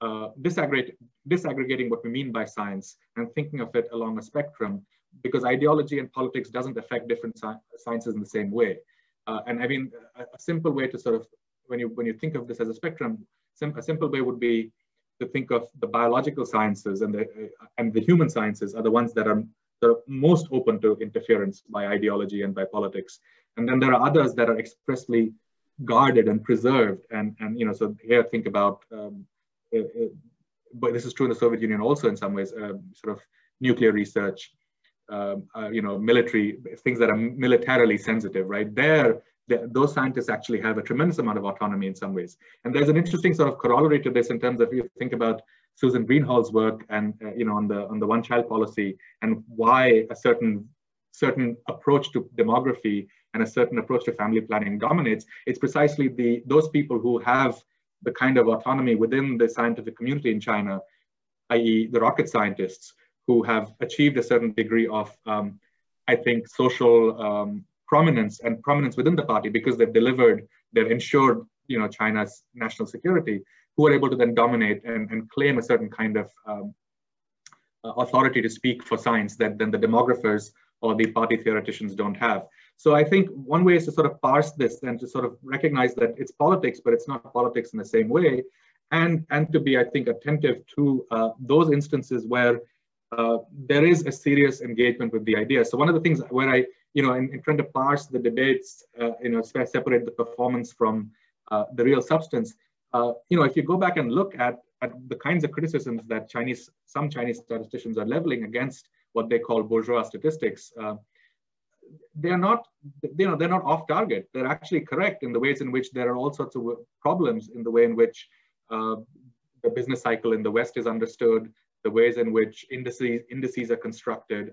uh, disaggregate, disaggregating what we mean by science and thinking of it along a spectrum because ideology and politics doesn't affect different sci sciences in the same way. Uh, and I mean, a, a, simple way to sort of, when you, when you think of this as a spectrum, sim a simple way would be to think of the biological sciences and the, and the human sciences are the ones that are the most open to interference by ideology and by politics. And then there are others that are expressly guarded and preserved. And, and you know, so here think about, um, uh, uh, but this is true in the Soviet Union also in some ways, uh, sort of nuclear research, um, uh, you know, military, things that are militarily sensitive, right? There, the, those scientists actually have a tremendous amount of autonomy in some ways. And there's an interesting sort of corollary to this in terms of if you think about Susan Greenhalgh's work and, uh, you know, on the, on the one child policy and why a certain, certain approach to demography and a certain approach to family planning dominates. It's precisely the, those people who have the kind of autonomy within the scientific community in China, i.e. the rocket scientists, who have achieved a certain degree of, um, I think, social um, prominence and prominence within the party because they've delivered, they've ensured, you know, China's national security, who are able to then dominate and, and claim a certain kind of um, uh, authority to speak for science that then the demographers or the party theoreticians don't have. So I think one way is to sort of parse this and to sort of recognize that it's politics, but it's not politics in the same way. And, and to be, I think, attentive to uh, those instances where uh, there is a serious engagement with the idea. So one of the things where I, you know, in, in trying to parse the debates, uh, you know, separate the performance from uh, the real substance, uh, you know, if you go back and look at, at the kinds of criticisms that Chinese, some Chinese statisticians are leveling against what they call bourgeois statistics, uh, they're not, you know, they're not off target. They're actually correct in the ways in which there are all sorts of problems in the way in which the business cycle in the West is understood, the ways in which indices, indices are constructed.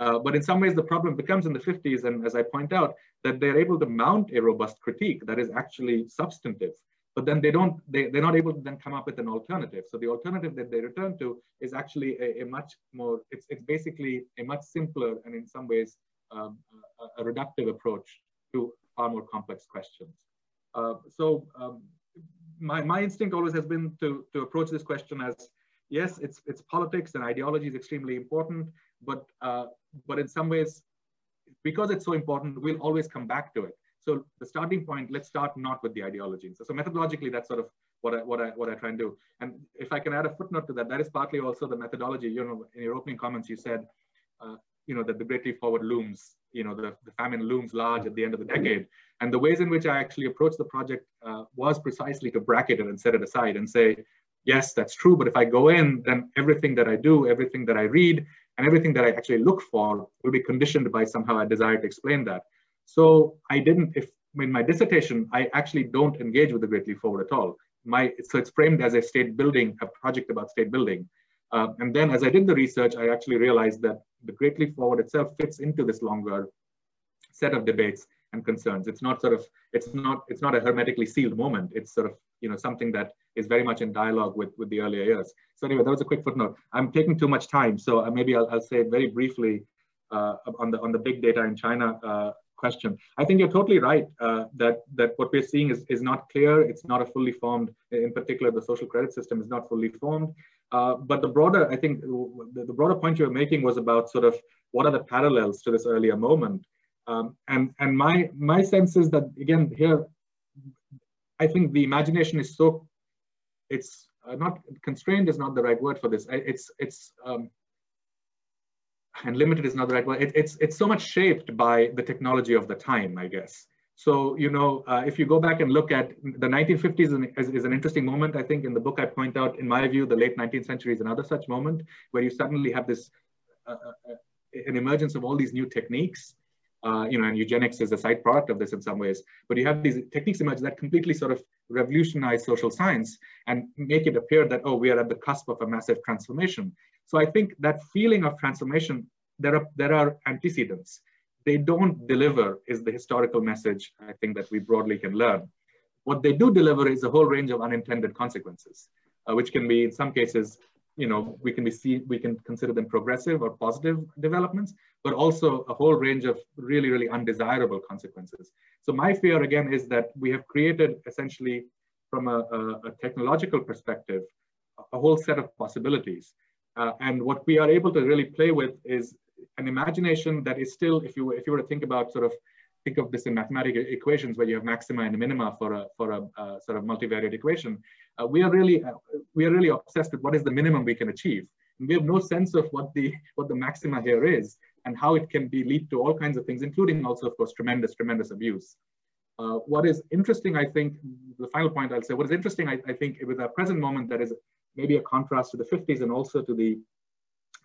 Uh, but in some ways, the problem becomes in the 50s, and as I point out, that they're able to mount a robust critique that is actually substantive. But then they don't, they, they're not able to then come up with an alternative. So the alternative that they return to is actually a, a much more, it's, it's basically a much simpler and in some ways um, a, a, reductive approach to far more complex questions. Uh, so um, my, my instinct always has been to, to approach this question as yes, it's it's politics and ideology is extremely important, but uh, but in some ways, because it's so important, we'll always come back to it. So the starting point, let's start not with the ideology. So, so methodologically, that's sort of what I what I what I try and do. And if I can add a footnote to that, that is partly also the methodology. You know, in your opening comments, you said, uh, you know, that the Great Leap Forward looms. You know, the, the famine looms large at the end of the decade. And the ways in which I actually approached the project uh, was precisely to bracket it and set it aside and say, yes, that's true. But if I go in, then everything that I do, everything that I read, and everything that I actually look for will be conditioned by somehow a desire to explain that. So I didn't, if in my dissertation, I actually don't engage with the Great Leap Forward at all. My, so it's framed as a state building, a project about state building. Uh, and then as I did the research, I actually realized that the Great Leap Forward itself fits into this longer set of debates and concerns. It's not sort of, it's not, it's not a hermetically sealed moment. It's sort of, you know, something that is very much in dialogue with, with the earlier years. So anyway, that was a quick footnote. I'm taking too much time, so maybe I'll, I'll say it very briefly uh, on the on the big data in China uh, question. I think you're totally right uh, that that what we're seeing is is not clear. It's not a fully formed. In particular, the social credit system is not fully formed. Uh, but the broader, I think, the, the, broader point you were making was about sort of what are the parallels to this earlier moment. Um, and and my my sense is that again here, I think the imagination is so it's uh, not constrained is not the right word for this. It's it's um, and limited is not the right word. It, it's it's so much shaped by the technology of the time, I guess. So you know, uh, if you go back and look at the 1950s is, is, an interesting moment. I think in the book I point out, in my view, the late 19th century is another such moment where you suddenly have this uh, uh, uh, an emergence of all these new techniques uh, you know, and eugenics is a side product of this in some ways. But you have these techniques emerge that completely sort of revolutionize social science and make it appear that, oh, we are at the cusp of a massive transformation. So I think that feeling of transformation, there are, there are antecedents. They don't deliver is the historical message I think that we broadly can learn. What they do deliver is a whole range of unintended consequences, uh, which can be in some cases you know, we can be see, we can consider them progressive or positive developments, but also a whole range of really, really undesirable consequences. So my fear again is that we have created essentially from a, a, a technological perspective, a whole set of possibilities. Uh, and what we are able to really play with is an imagination that is still, if you if you were to think about sort of think of this in mathematical equations where you have maxima and minima for a for a, a sort of multivariate equation. Uh, we are really uh, we are really obsessed with what is the minimum we can achieve. And we have no sense of what the what the maxima here is and how it can be lead to all kinds of things, including also of course tremendous tremendous abuse. Uh, what is interesting, I think, the final point I'll say, what is interesting, I, I think, with our present moment, that is maybe a contrast to the 50s and also to the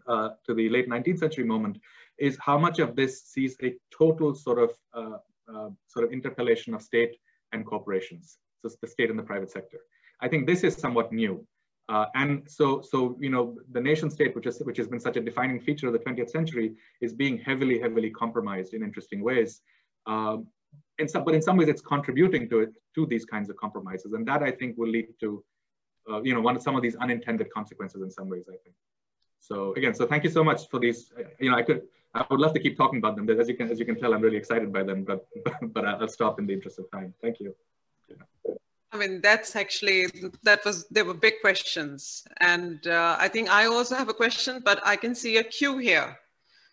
uh, to the late 19th century moment, is how much of this sees a total sort of uh, uh, sort of interpellation of state and corporations, so the state and the private sector. I think this is somewhat new. Uh, and so, so you know, the nation state, which, is, which has been such a defining feature of the 20th century, is being heavily, heavily compromised in interesting ways. Um, and so, but in some ways, it's contributing to it to these kinds of compromises, and that I think will lead to, uh, you know, one of some of these unintended consequences in some ways. I think. So again, so thank you so much for these. You know, I could, I would love to keep talking about them. But As you can, as you can tell, I'm really excited by them. But, *laughs* but I'll stop in the interest of time. Thank you. I mean, that's actually, that was, there were big questions. And uh, I think I also have a question, but I can see a queue here.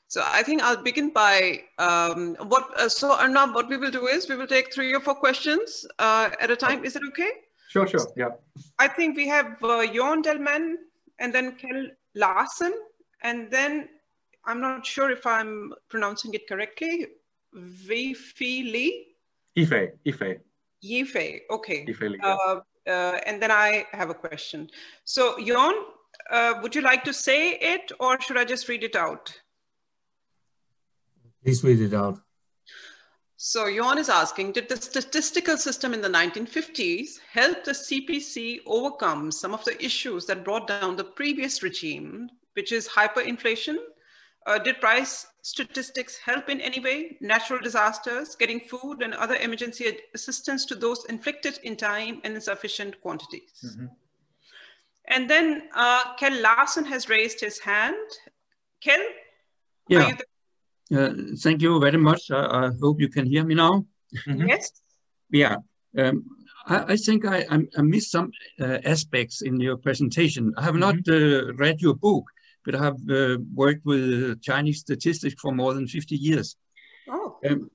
So I think I'll begin by um, what, uh, so Arunabh, what we will do is we will take three or four questions uh, at a time. Is it okay? Sure, sure, yeah. I think we have uh, Jørgen Delman and then Kjell Larsen, and then I'm not sure if I'm pronouncing it correctly, Weifi Lee? Ife, Ife. Yife, okay. Ife, yeah. uh, uh, and then I have a question. So Jørgen, uh, would you like to say it or should I just read it out? Please read it out. So Jørgen is asking, did the statistical system in the 1950s help the CPC overcome some of the issues that brought down the previous regime, which is hyperinflation, uh, did price statistics help in any way? Natural disasters, getting food and other emergency assistance to those inflicted in time and in sufficient quantities. Mm -hmm. And then uh, Kjell Larsen has raised his hand. Kjell? Yeah. Uh, thank you very much. I, I, hope you can hear me now. Mm -hmm. Yes. Yeah. Um, I, I, think I, I missed some uh, aspects in your presentation. I have mm -hmm. not uh, read your book, but I have uh, worked with Chinese statistics for more than 50 years. Oh. Um,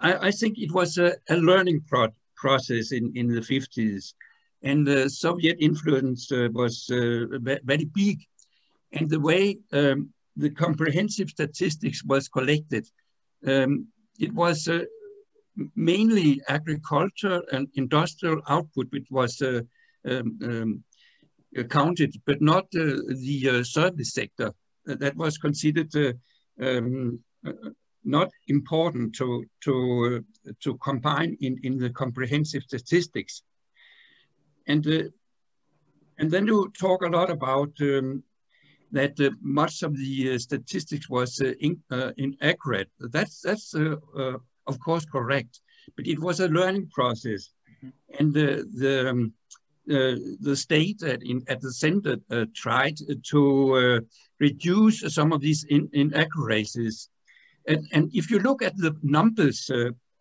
I, I, think it was a, a learning pro process in, in the 50s, and the Soviet influence uh, was uh, very big. And the way um, the comprehensive statistics was collected, um, it was uh, mainly agriculture and industrial output, which was uh, um, um, counted, but not uh, the uh, service sector. that was considered uh, um, not important to to to combine in in the comprehensive statistics. And and then you talk a lot about um, that uh, much of the uh, statistics was uh, in, inaccurate. That's that's of course correct, but it was a learning process, mm-hmm. and the the um, uh, the state at, in, at the center uh, tried to uh, reduce some of these in, inaccuracies. And, and if you look at the numbers,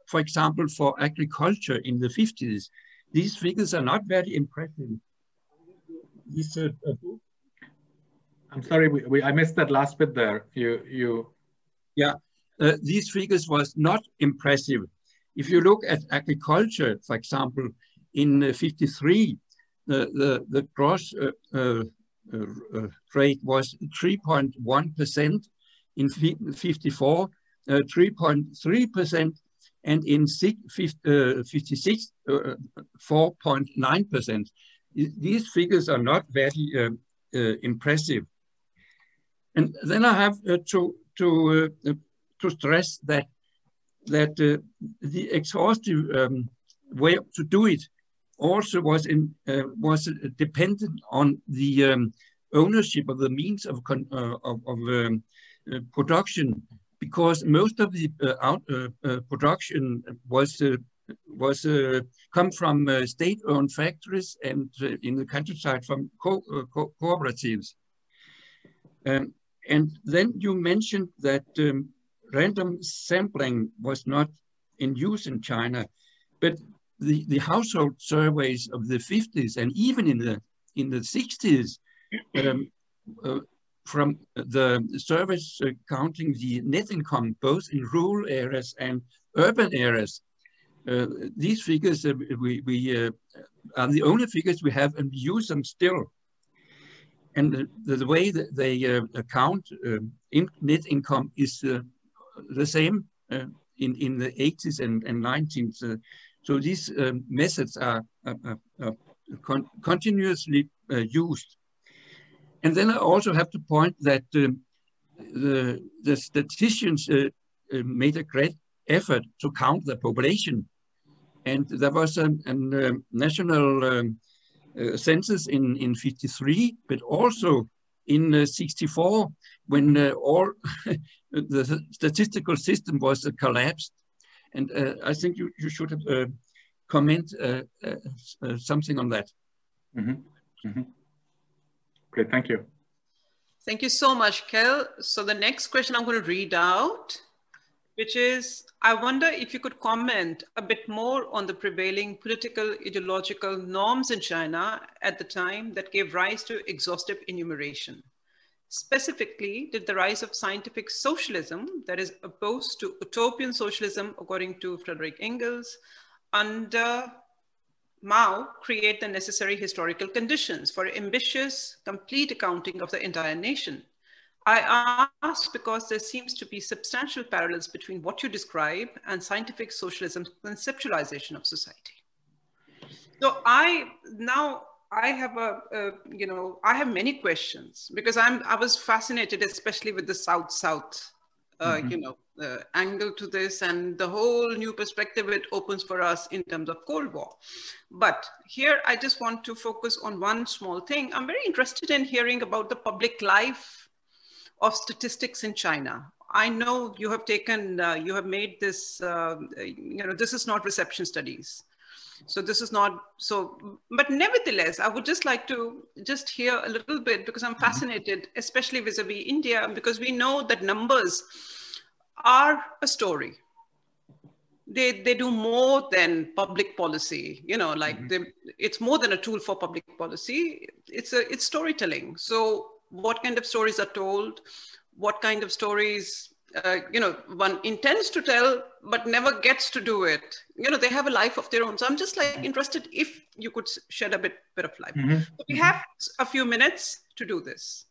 for example, for agriculture in the 50s, these figures are not very impressive. This, uh, I'm sorry, we, we, I missed that last bit there. You, you. Yeah, uh, these figures was not impressive. If you look at agriculture, for example, in uh, 53, the, the, the gross uh, uh, uh, rate was 3.1%, in 54, 3.3%, and in 56, 4.9%. These figures are not very impressive. And then I have to, to, to stress that that uh, the exhaustive um, way to do it also was in uh, was dependent on the um, ownership of the means of uh, of, of um, uh, production, because most of the uh, out, uh, production was was come from state-owned factories and in the countryside from co co cooperatives. Um, and then you mentioned that um, random sampling was not in use in China, but the, the household surveys of the 50s and even in the in the 60s um, uh, from the service uh, counting the net income both in rural areas and urban areas. Uh, these figures uh, we, we uh, are the only figures we have and we use them still. And the, the way that they uh, account in net income is the same in, in the 80s and, and 90s. So these um, methods are, con continuously uh, used. And then I also have to point that um, the, the statisticians uh, uh, made a great effort to count the population. And there was a, a national um, uh, census in, in 53, but also in uh, 64 when uh, all *laughs* the statistical system was collapsed and uh, I think you, you should uh, comment uh, something on that. Mm -hmm. Mm -hmm. Great, thank you. Thank you so much, Kjell. So the next question I'm going to read out, which is, I wonder if you could comment a bit more on the prevailing political ideological norms in China at the time that gave rise to exhaustive enumeration. Specifically, did the rise of scientific socialism, that is opposed to utopian socialism, according to Frederick Engels, under Mao create the necessary historical conditions for ambitious, complete accounting of the entire nation? I ask because there seems to be substantial parallels between what you describe and scientific socialism's conceptualization of society. So I now I have a, a, you know, I have many questions because I'm, I was fascinated, especially with the South South, uh, mm-hmm. you know, uh, angle to this and the whole new perspective it opens for us in terms of Cold War. But here, I just want to focus on one small thing. I'm very interested in hearing about the public life of statistics in China. I know you have taken, uh, you have made this, uh, you know, this is not reception studies so this is not so but nevertheless i would just like to just hear a little bit because i'm mm-hmm. fascinated especially vis-a-vis india because we know that numbers are a story they they do more than public policy you know like mm-hmm. they, it's more than a tool for public policy it's a it's storytelling so what kind of stories are told what kind of stories uh, you know, one intends to tell, but never gets to do it. You know, they have a life of their own. So I'm just like interested if you could shed a bit, bit of light. Mm-hmm. So we have a few minutes to do this.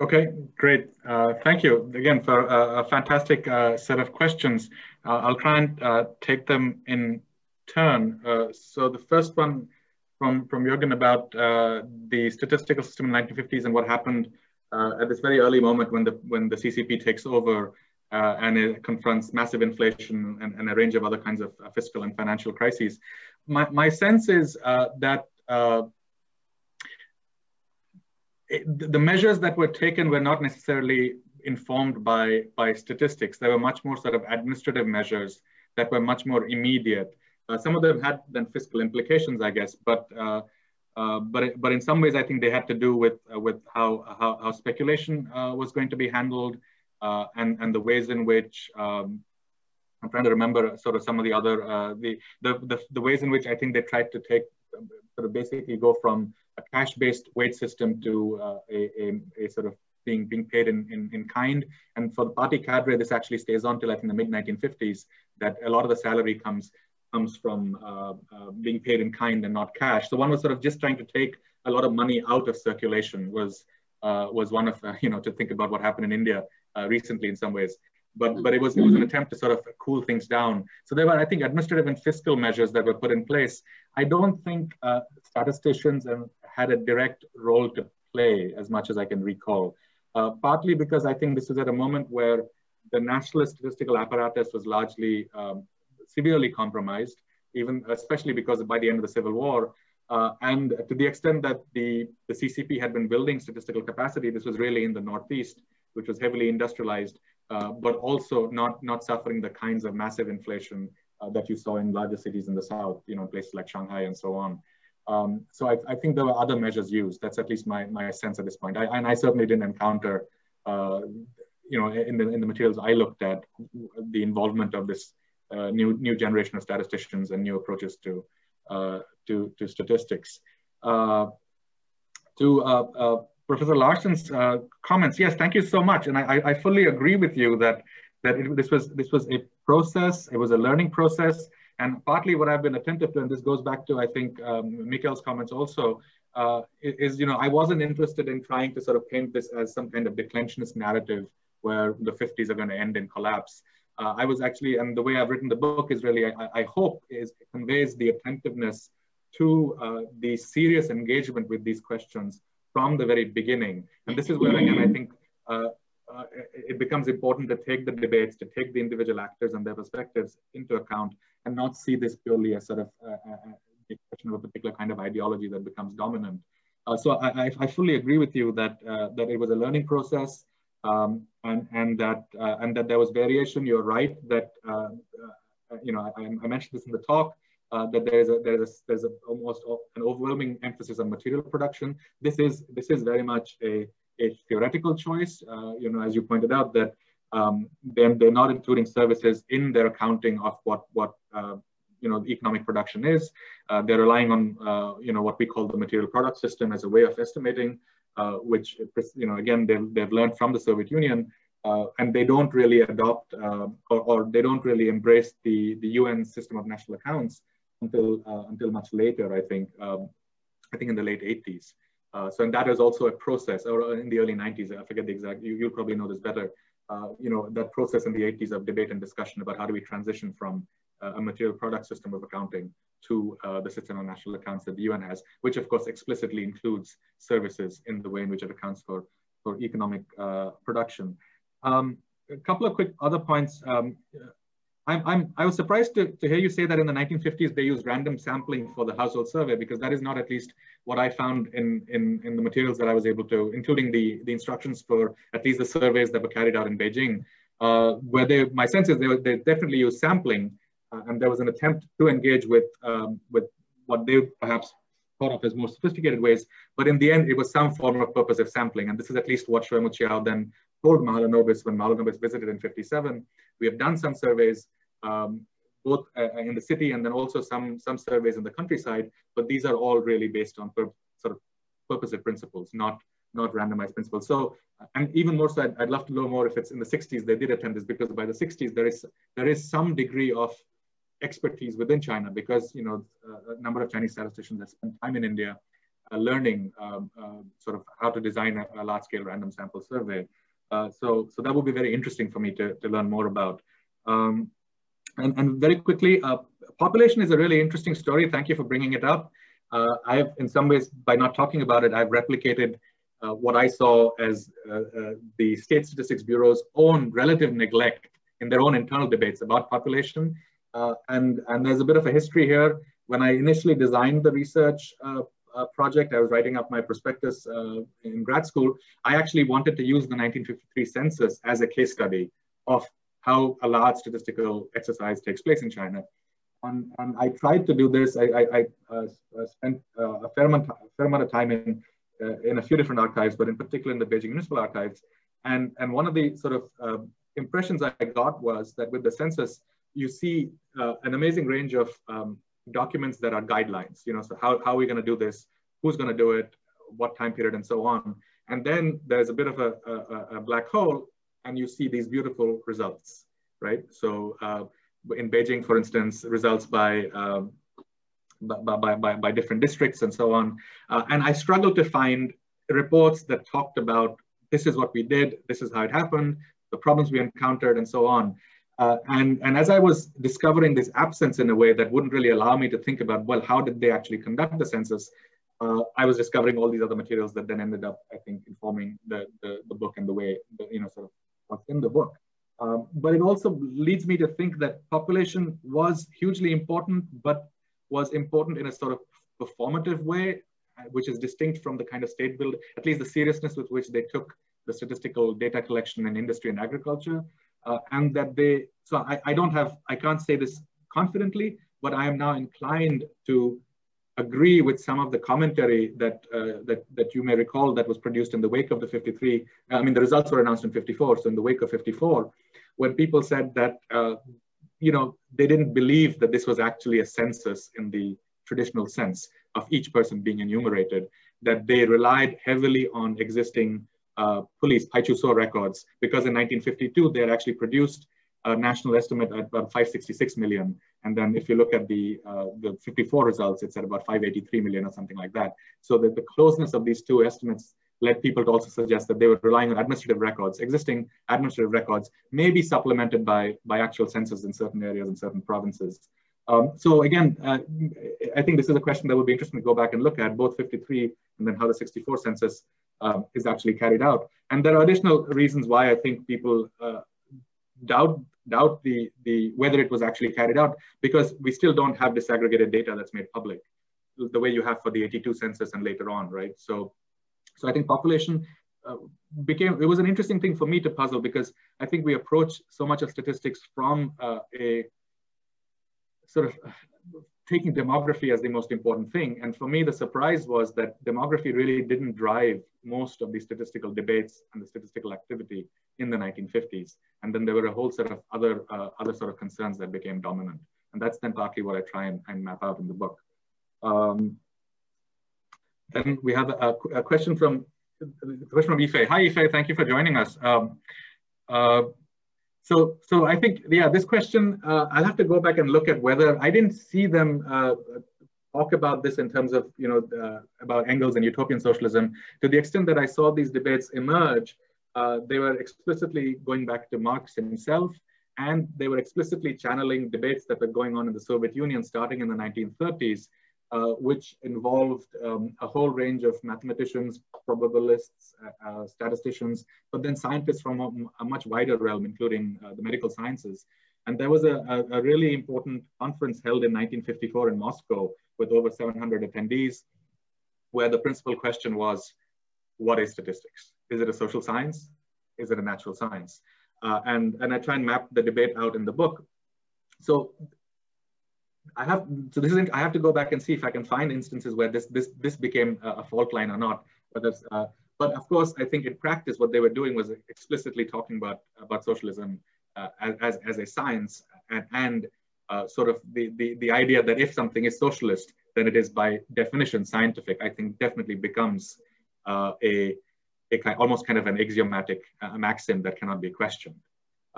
Okay, great. Uh, thank you again for a, a fantastic uh, set of questions. Uh, I'll try and uh, take them in turn. Uh, so the first one from, from Jørgen about the statistical system in the 1950s and what happened at this very early moment when the, when the CCP takes over uh, and it confronts massive inflation and, and, a range of other kinds of uh, fiscal and financial crises. My, my sense is uh, that uh, it, the measures that were taken were not necessarily informed by, by statistics. They were much more sort of administrative measures that were much more immediate. Uh, some of them had then fiscal implications, I guess, but uh, uh, but but in some ways, I think they had to do with with how, how, how speculation was going to be handled, and and the ways in which um, I'm trying to remember sort of some of the other uh, the, the, the the ways in which I think they tried to take sort of basically go from a cash-based wage system to uh, a, a, a, sort of being being paid in, in, in kind. And for the party cadre, this actually stays on till I think the mid 1950s that a lot of the salary comes comes from uh, uh, being paid in kind and not cash. So one was sort of just trying to take a lot of money out of circulation was uh, was one of *laughs* you know to think about what happened in India uh, recently in some ways. But, but it was it was an attempt to sort of cool things down. So there were, I think, administrative and fiscal measures that were put in place. I don't think uh, statisticians had a direct role to play as much as I can recall. Uh, partly because I think this was at a moment where the nationalist statistical apparatus was largely um, severely compromised, even especially because by the end of the Civil War, uh, and to the extent that the, the CCP had been building statistical capacity, this was really in the Northeast, which was heavily industrialized, uh, but also not, not suffering the kinds of massive inflation uh, that you saw in larger cities in the South, you know, places like Shanghai and so on. Um, so I, I, think there were other measures used. That's at least my, my sense at this point. I, and I certainly didn't encounter, uh, you know, in the, in the materials I looked at, the involvement of this new, new generation of statisticians and new approaches to, uh, to, to statistics. Uh, to uh, Professor Larsen's comments, yes, thank you so much. And I, I fully agree with you that, that it, this, was, this was a process, it was a learning process. And partly what I've been attentive to, and this goes back to, I think, um, Mikkel's comments also, uh, is, you know, I wasn't interested in trying to sort of paint this as some kind of declensionist narrative where the 50s are going to end in collapse. Uh, I was actually, and the way I've written the book is really, I, I hope, is conveys the attentiveness to uh, the serious engagement with these questions from the very beginning. And this is where, again, I think uh, uh, it becomes important to take the debates, to take the individual actors and their perspectives into account and not see this purely as sort of uh, uh, a question of a particular kind of ideology that becomes dominant. so I, I, fully agree with you that, that it was a learning process um, and and that uh, and that there was variation. You're right that uh, uh, you know I, I, mentioned this in the talk uh, that there is a there is a, there's a, almost an overwhelming emphasis on material production. This is this is very much a a theoretical choice. Uh, you know, as you pointed out that. Um, then they're not including services in their accounting of what what uh, you know economic production is. they're relying on you know what we call the material product system as a way of estimating uh, which, you know, again, they've, they've learned from the Soviet Union, uh, and they don't really adopt uh, or, or, they don't really embrace the, the UN system of national accounts until, until much later, I think, um, I think in the late 80s. Uh, so and that is also a process, or in the early 90s, I forget the exact, you, will probably know this better. Uh, you know, that process in the 80s of debate and discussion about how do we transition from uh, a material product system of accounting to uh, the system of national accounts that the UN has, which of course explicitly includes services in the way in which it accounts for, for economic uh, production. Um, a couple of quick other points. Um, I'm, I'm, i was surprised to, to hear you say that in the 1950s they used random sampling for the household survey because that is not at least what I found in, in, in the materials that I was able to, including the, the instructions for at least the surveys that were carried out in Beijing, uh, where they, my sense is they, they definitely use sampling uh, and there was an attempt to engage with, um, with what they perhaps thought of as more sophisticated ways. But in the end, it was some form of purposive sampling. And this is at least what Xue Muqiao then told Mahalanobis when Mahalanobis visited in 57. We have done some surveys, um, both uh, in the city and then also some, some surveys in the countryside, but these are all really based on sort of purposive principles, not, not randomized principles. So, and even more so, I'd, I'd love to know more if it's in the 60s, they did attend this because by the 60s, there is, there is some degree of expertise within China because you know a number of Chinese statisticians have spent time in India uh, learning um, uh, sort of how to design a, a large-scale random sample survey. Uh, so, so that would be very interesting for me to, to learn more about. Um, and, and very quickly, uh, population is a really interesting story. Thank you for bringing it up. Uh, I have, in some ways, by not talking about it, I've replicated uh, what I saw as the State Statistics Bureau's own relative neglect in their own internal debates about population uh, and, and there's a bit of a history here. When I initially designed the research uh, uh, project, I was writing up my prospectus uh, in grad school. I actually wanted to use the 1953 census as a case study of how a large statistical exercise takes place in China. And, and I tried to do this. I, I, I uh, spent uh, a fair amount, fair amount of time in, in a few different archives, but in particular in the Beijing Municipal Archives. And, and one of the sort of impressions I got was that with the census, you see uh, an amazing range of um, documents that are guidelines. You know, so how, how are we going to do this? Who's going to do it? What time period and so on. And then there's a bit of a, a, a black hole and you see these beautiful results, right? So uh, in Beijing, for instance, results by, um, by, by, by, by, different districts and so on. Uh, and I struggled to find reports that talked about this is what we did, this is how it happened, the problems we encountered and so on. Uh, and, and as I was discovering this absence in a way that wouldn't really allow me to think about, well, how did they actually conduct the census? Uh, I was discovering all these other materials that then ended up, I think, informing the, the, the book and the way, the, you know, sort of what's in the book. Um, but it also leads me to think that population was hugely important, but was important in a sort of performative way, which is distinct from the kind of state build, at least the seriousness with which they took the statistical data collection in industry and agriculture. Uh, and that they, so I, I don't have, I can't say this confidently, but I am now inclined to agree with some of the commentary that, uh, that, that you may recall that was produced in the wake of the 53. I mean, the results were announced in 54. So in the wake of 54, when people said that, uh, you know, they didn't believe that this was actually a census in the traditional sense of each person being enumerated, that they relied heavily on existing uh, police, Paichusuo records, because in 1952, they had actually produced a national estimate at about 566 million. And then if you look at the, uh, the 54 results, it's at about 583 million or something like that. So that the closeness of these two estimates led people to also suggest that they were relying on administrative records, existing administrative records, may be supplemented by, by actual census in certain areas and certain provinces. Um, so again, uh, I think this is a question that would be interesting to go back and look at, both 53 and then how the 64 census um, is actually carried out. And there are additional reasons why I think people uh, doubt doubt the the whether it was actually carried out because we still don't have disaggregated data that's made public the way you have for the 82 census and later on right so so i think population uh, became it was an interesting thing for me to puzzle because i think we approach so much of statistics from uh, a sort of taking demography as the most important thing. And for me, the surprise was that demography really didn't drive most of the statistical debates and the statistical activity in the 1950s. And then there were a whole set of other, uh, other sort of concerns that became dominant. And that's then partly what I try and, and map out in the book. Um, then we have a, a, question from the question from Ife. Hi, Ife. Thank you for joining us. Um, uh, so, so I think, yeah, this question, uh, I'll have to go back and look at whether I didn't see them uh, talk about this in terms of, you know, uh, about Engels and utopian socialism. To the extent that I saw these debates emerge, uh, they were explicitly going back to Marx himself, and they were explicitly channeling debates that were going on in the Soviet Union starting in the 1930s uh, which involved um, a whole range of mathematicians, probabilists, uh, uh, statisticians, but then scientists from a, a much wider realm, including uh, the medical sciences. And there was a, a, really important conference held in 1954 in Moscow with over 700 attendees, where the principal question was, what is statistics? Is it a social science? Is it a natural science? Uh, and, and I try and map the debate out in the book. So I have so this is I have to go back and see if I can find instances where this this this became a, fault line or not. But uh, but of course, I think in practice, what they were doing was explicitly talking about about socialism uh, as, as a science and, and uh, sort of the, the the idea that if something is socialist, then it is by definition scientific. I think definitely becomes uh, a a kind, almost kind of an axiomatic uh, maxim that cannot be questioned.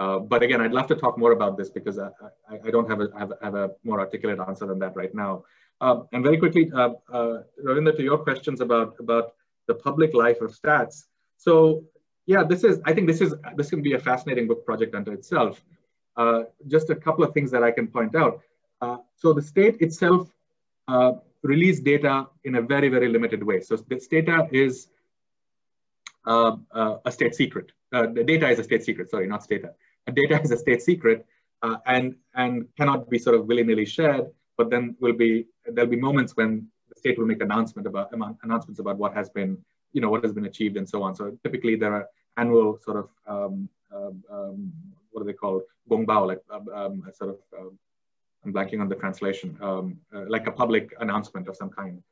Uh, but again, I'd love to talk more about this because I, I, I don't have a, have, have, a more articulate answer than that right now. Uh, and very quickly, uh, uh, to your questions about, about the public life of stats. So yeah, this is, I think this is, this can be a fascinating book project unto itself. Uh, just a couple of things that I can point out. Uh, so the state itself released data in a very, very limited way. So this data is a state secret. the data is a state secret, sorry, not data data is a state secret uh, and, and cannot be sort of willy-nilly shared, but then will be, there'll be moments when the state will make announcement about, announcements about what has been, you know, what has been achieved and so on. So typically there are annual sort of, um, um, um what are they called? Gongbao, like um, um sort of, um, I'm blanking on the translation, uh, like a public announcement of some kind.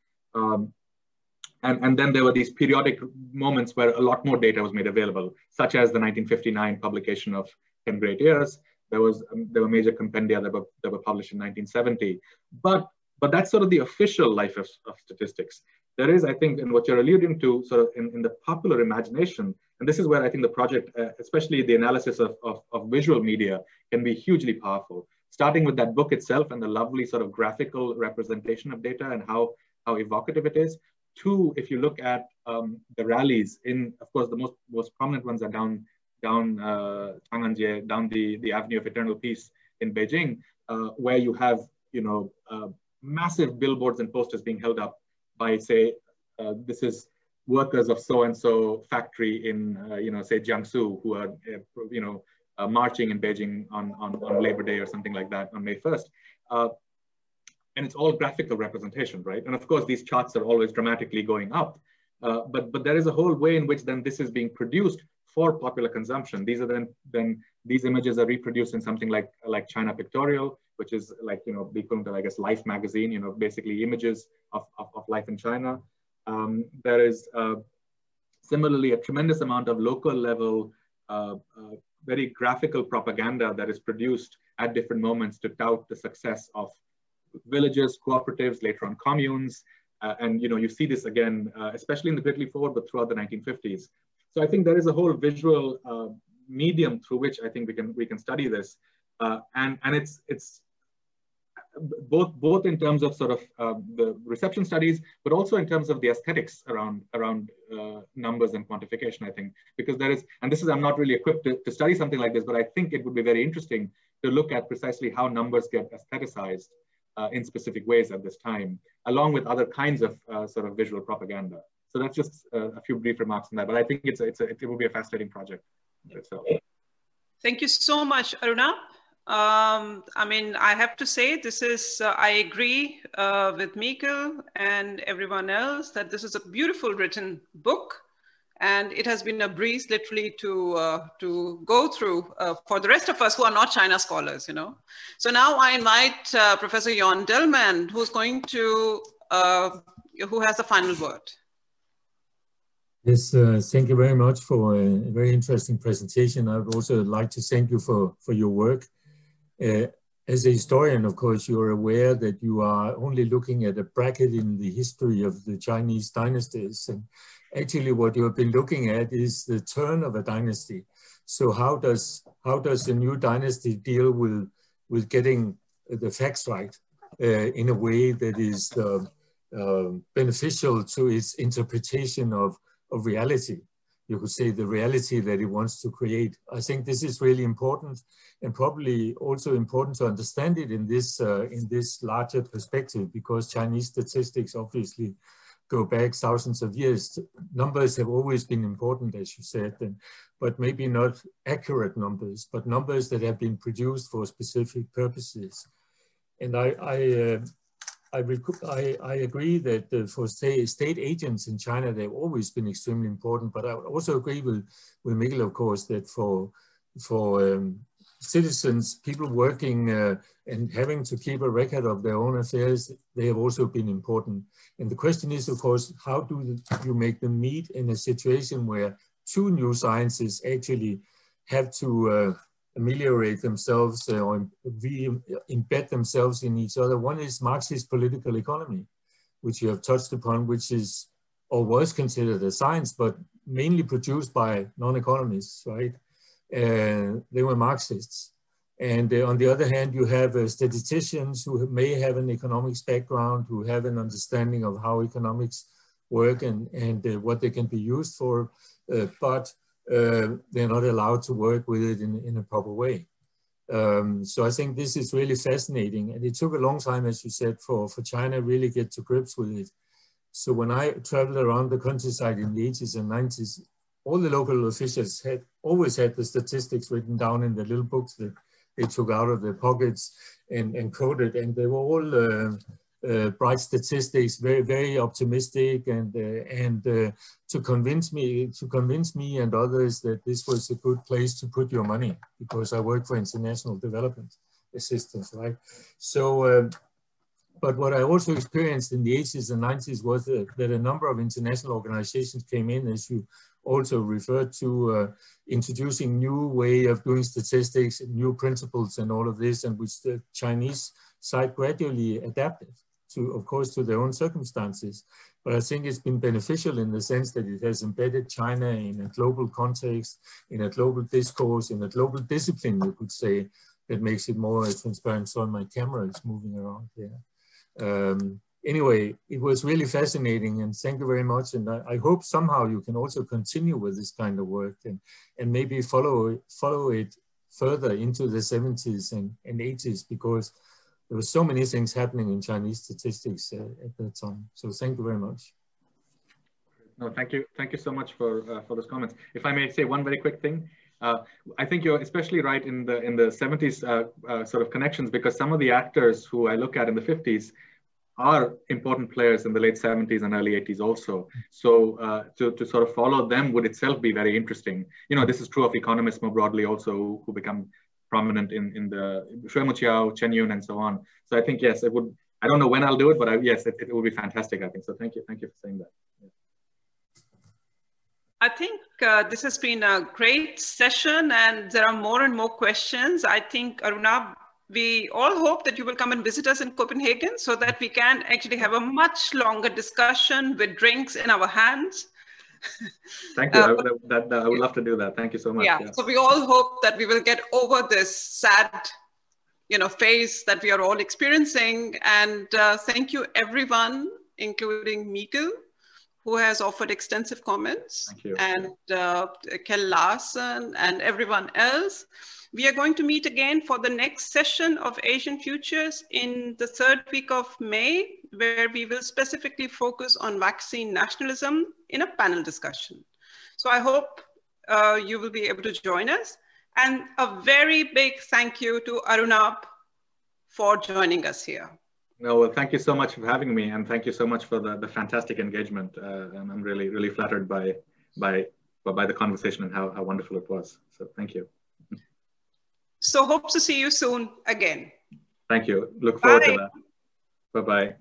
And, and then there were these periodic moments where a lot more data was made available, such as the 1959 publication of 10 great years. There was um, there were major compendia that were, that were published in 1970. But but that's sort of the official life of, of statistics. There is, I think, in what you're alluding to, sort of in, in the popular imagination, and this is where I think the project, uh, especially the analysis of, of, of visual media, can be hugely powerful. Starting with that book itself and the lovely sort of graphical representation of data and how, how evocative it is. Two, if you look at um, the rallies in, of course, the most, most prominent ones are down down uh, Chang'an-jie, down the, the Avenue of Eternal Peace in Beijing, uh, where you have, you know, uh, massive billboards and posters being held up by, say, uh, this is workers of so-and-so factory in, uh, you know, say Jiangsu, who are, uh, you know, uh, marching in Beijing on, on, on, Labor Day or something like that on May 1st. Uh, and it's all graphical representation, right? And of course, these charts are always dramatically going up. But, but there is a whole way in which then this is being produced for popular consumption. These are then, then these images are reproduced in something like, like China Pictorial, which is like, you know, equivalent of, I guess, Life magazine, you know, basically images of, of, of life in China. Um, there is uh, similarly a tremendous amount of local level, uh, uh, very graphical propaganda that is produced at different moments to tout the success of villages, cooperatives, later on communes. Uh, and you know, you see this again, uh, especially in the Great Forward, but throughout the 1950s. So I think there is a whole visual uh, medium through which I think we can we can study this, uh, and and it's it's both both in terms of sort of uh, the reception studies, but also in terms of the aesthetics around around uh, numbers and quantification. I think because there is, and this is I'm not really equipped to, to study something like this, but I think it would be very interesting to look at precisely how numbers get aestheticized uh, in specific ways at this time, along with other kinds of uh, sort of visual propaganda. So that's just a few brief remarks on that, but I think it's a, it's a, it will be a fascinating project. So. Thank you so much, Arunabh. Um, I mean, I have to say, this is, uh, I agree uh, with Mikkel and everyone else that this is a beautiful written book. And it has been a breeze literally to, uh, to go through uh, for the rest of us who are not China scholars, you know. So now I invite uh, Professor Jørgen Delman, who's going to, uh, who has the final word. Yes, uh, thank you very much for a very interesting presentation. I would also like to thank you for, for your work. Uh, as a historian, of course, you're aware that you are only looking at a bracket in the history of the Chinese dynasties. And actually what you have been looking at is the turn of a dynasty. So how does, how does the new dynasty deal with, with getting the facts right uh, in a way that is uh, uh, beneficial to its interpretation of, of reality? you could say, the reality that it wants to create. I think this is really important and probably also important to understand it in this, uh, in this larger perspective because Chinese statistics obviously go back thousands of years. Numbers have always been important, as you said, and, but maybe not accurate numbers, but numbers that have been produced for specific purposes. And I, I uh, I, I, I, agree that uh, for say, state agents in China, they've always been extremely important. But I also agree with, with Mikkel, of course, that for, for um, citizens, people working uh, and having to keep a record of their own affairs, they have also been important. And the question is, of course, how do you make them meet in a situation where two new sciences actually have to uh, ameliorate themselves uh, or embed themselves in each other. One is Marxist political economy, which you have touched upon, which is or was considered a science, but mainly produced by non-economists, right? Uh, they were Marxists. And uh, on the other hand, you have uh, statisticians who may have an economics background, who have an understanding of how economics work and, and uh, what they can be used for. Uh, but uh, they're not allowed to work with it in, in a proper way. Um, so I think this is really fascinating. And it took a long time, as you said, for, for China really get to grips with it. So when I traveled around the countryside in the 80s and 90s, all the local officials had always had the statistics written down in the little books that they took out of their pockets and, and coded. And they were all uh, bright statistics, very very optimistic, and uh, and uh, to convince me to convince me and others that this was a good place to put your money because I work for international development assistance, right? So. Um, but what I also experienced in the 80s and 90s was that, that a number of international organizations came in, as you also referred to, uh, introducing new way of doing statistics, new principles and all of this, and which the Chinese side gradually adapted to, of course, to their own circumstances. But I think it's been beneficial in the sense that it has embedded China in a global context, in a global discourse, in a global discipline, you could say, that makes it more transparent. So my camera is moving around here. Um, anyway, it was really fascinating and thank you very much. And I, I, hope somehow you can also continue with this kind of work and, and maybe follow, follow it further into the 70s and, and 80s because there were so many things happening in Chinese statistics uh, at that time. So thank you very much. No, thank you. Thank you so much for, uh, for those comments. If I may say one very quick thing, Uh, I think you're especially right in the in the 70s uh, uh, sort of connections because some of the actors who I look at in the 50s are important players in the late 70s and early 80s also. So uh, to, to sort of follow them would itself be very interesting. You know, this is true of economists more broadly also who become prominent in, in Xue Muqiao, Chen Yun, and so on. So I think, yes, it would, I don't know when I'll do it, but I, yes, it, it will be fantastic, I think. So thank you. Thank you for saying that. I think uh, this has been a great session and there are more and more questions. I think Arunabh we all hope that you will come and visit us in Copenhagen so that we can actually have a much longer discussion with drinks in our hands. *laughs* Thank you. Uh, I, would, that, that, I would love to do that. Thank you so much. Yeah, yeah. So we all hope that we will get over this sad, you know, phase that we are all experiencing. And uh, thank you, everyone, including Mikkel, who has offered extensive comments, and uh, Kjell Larsen and everyone else. We are going to meet again for the next session of Asian Futures in the third week of May, where we will specifically focus on vaccine nationalism in a panel discussion. So I hope uh, you will be able to join us. And a very big thank you to Arunabh for joining us here. No, well, thank you so much for having me, and thank you so much for the, the fantastic engagement. Uh, and I'm really, really flattered by by by the conversation and how, how wonderful it was. So thank you. So hope to see you soon again. Thank you. Look forward Bye. to that. Bye-bye.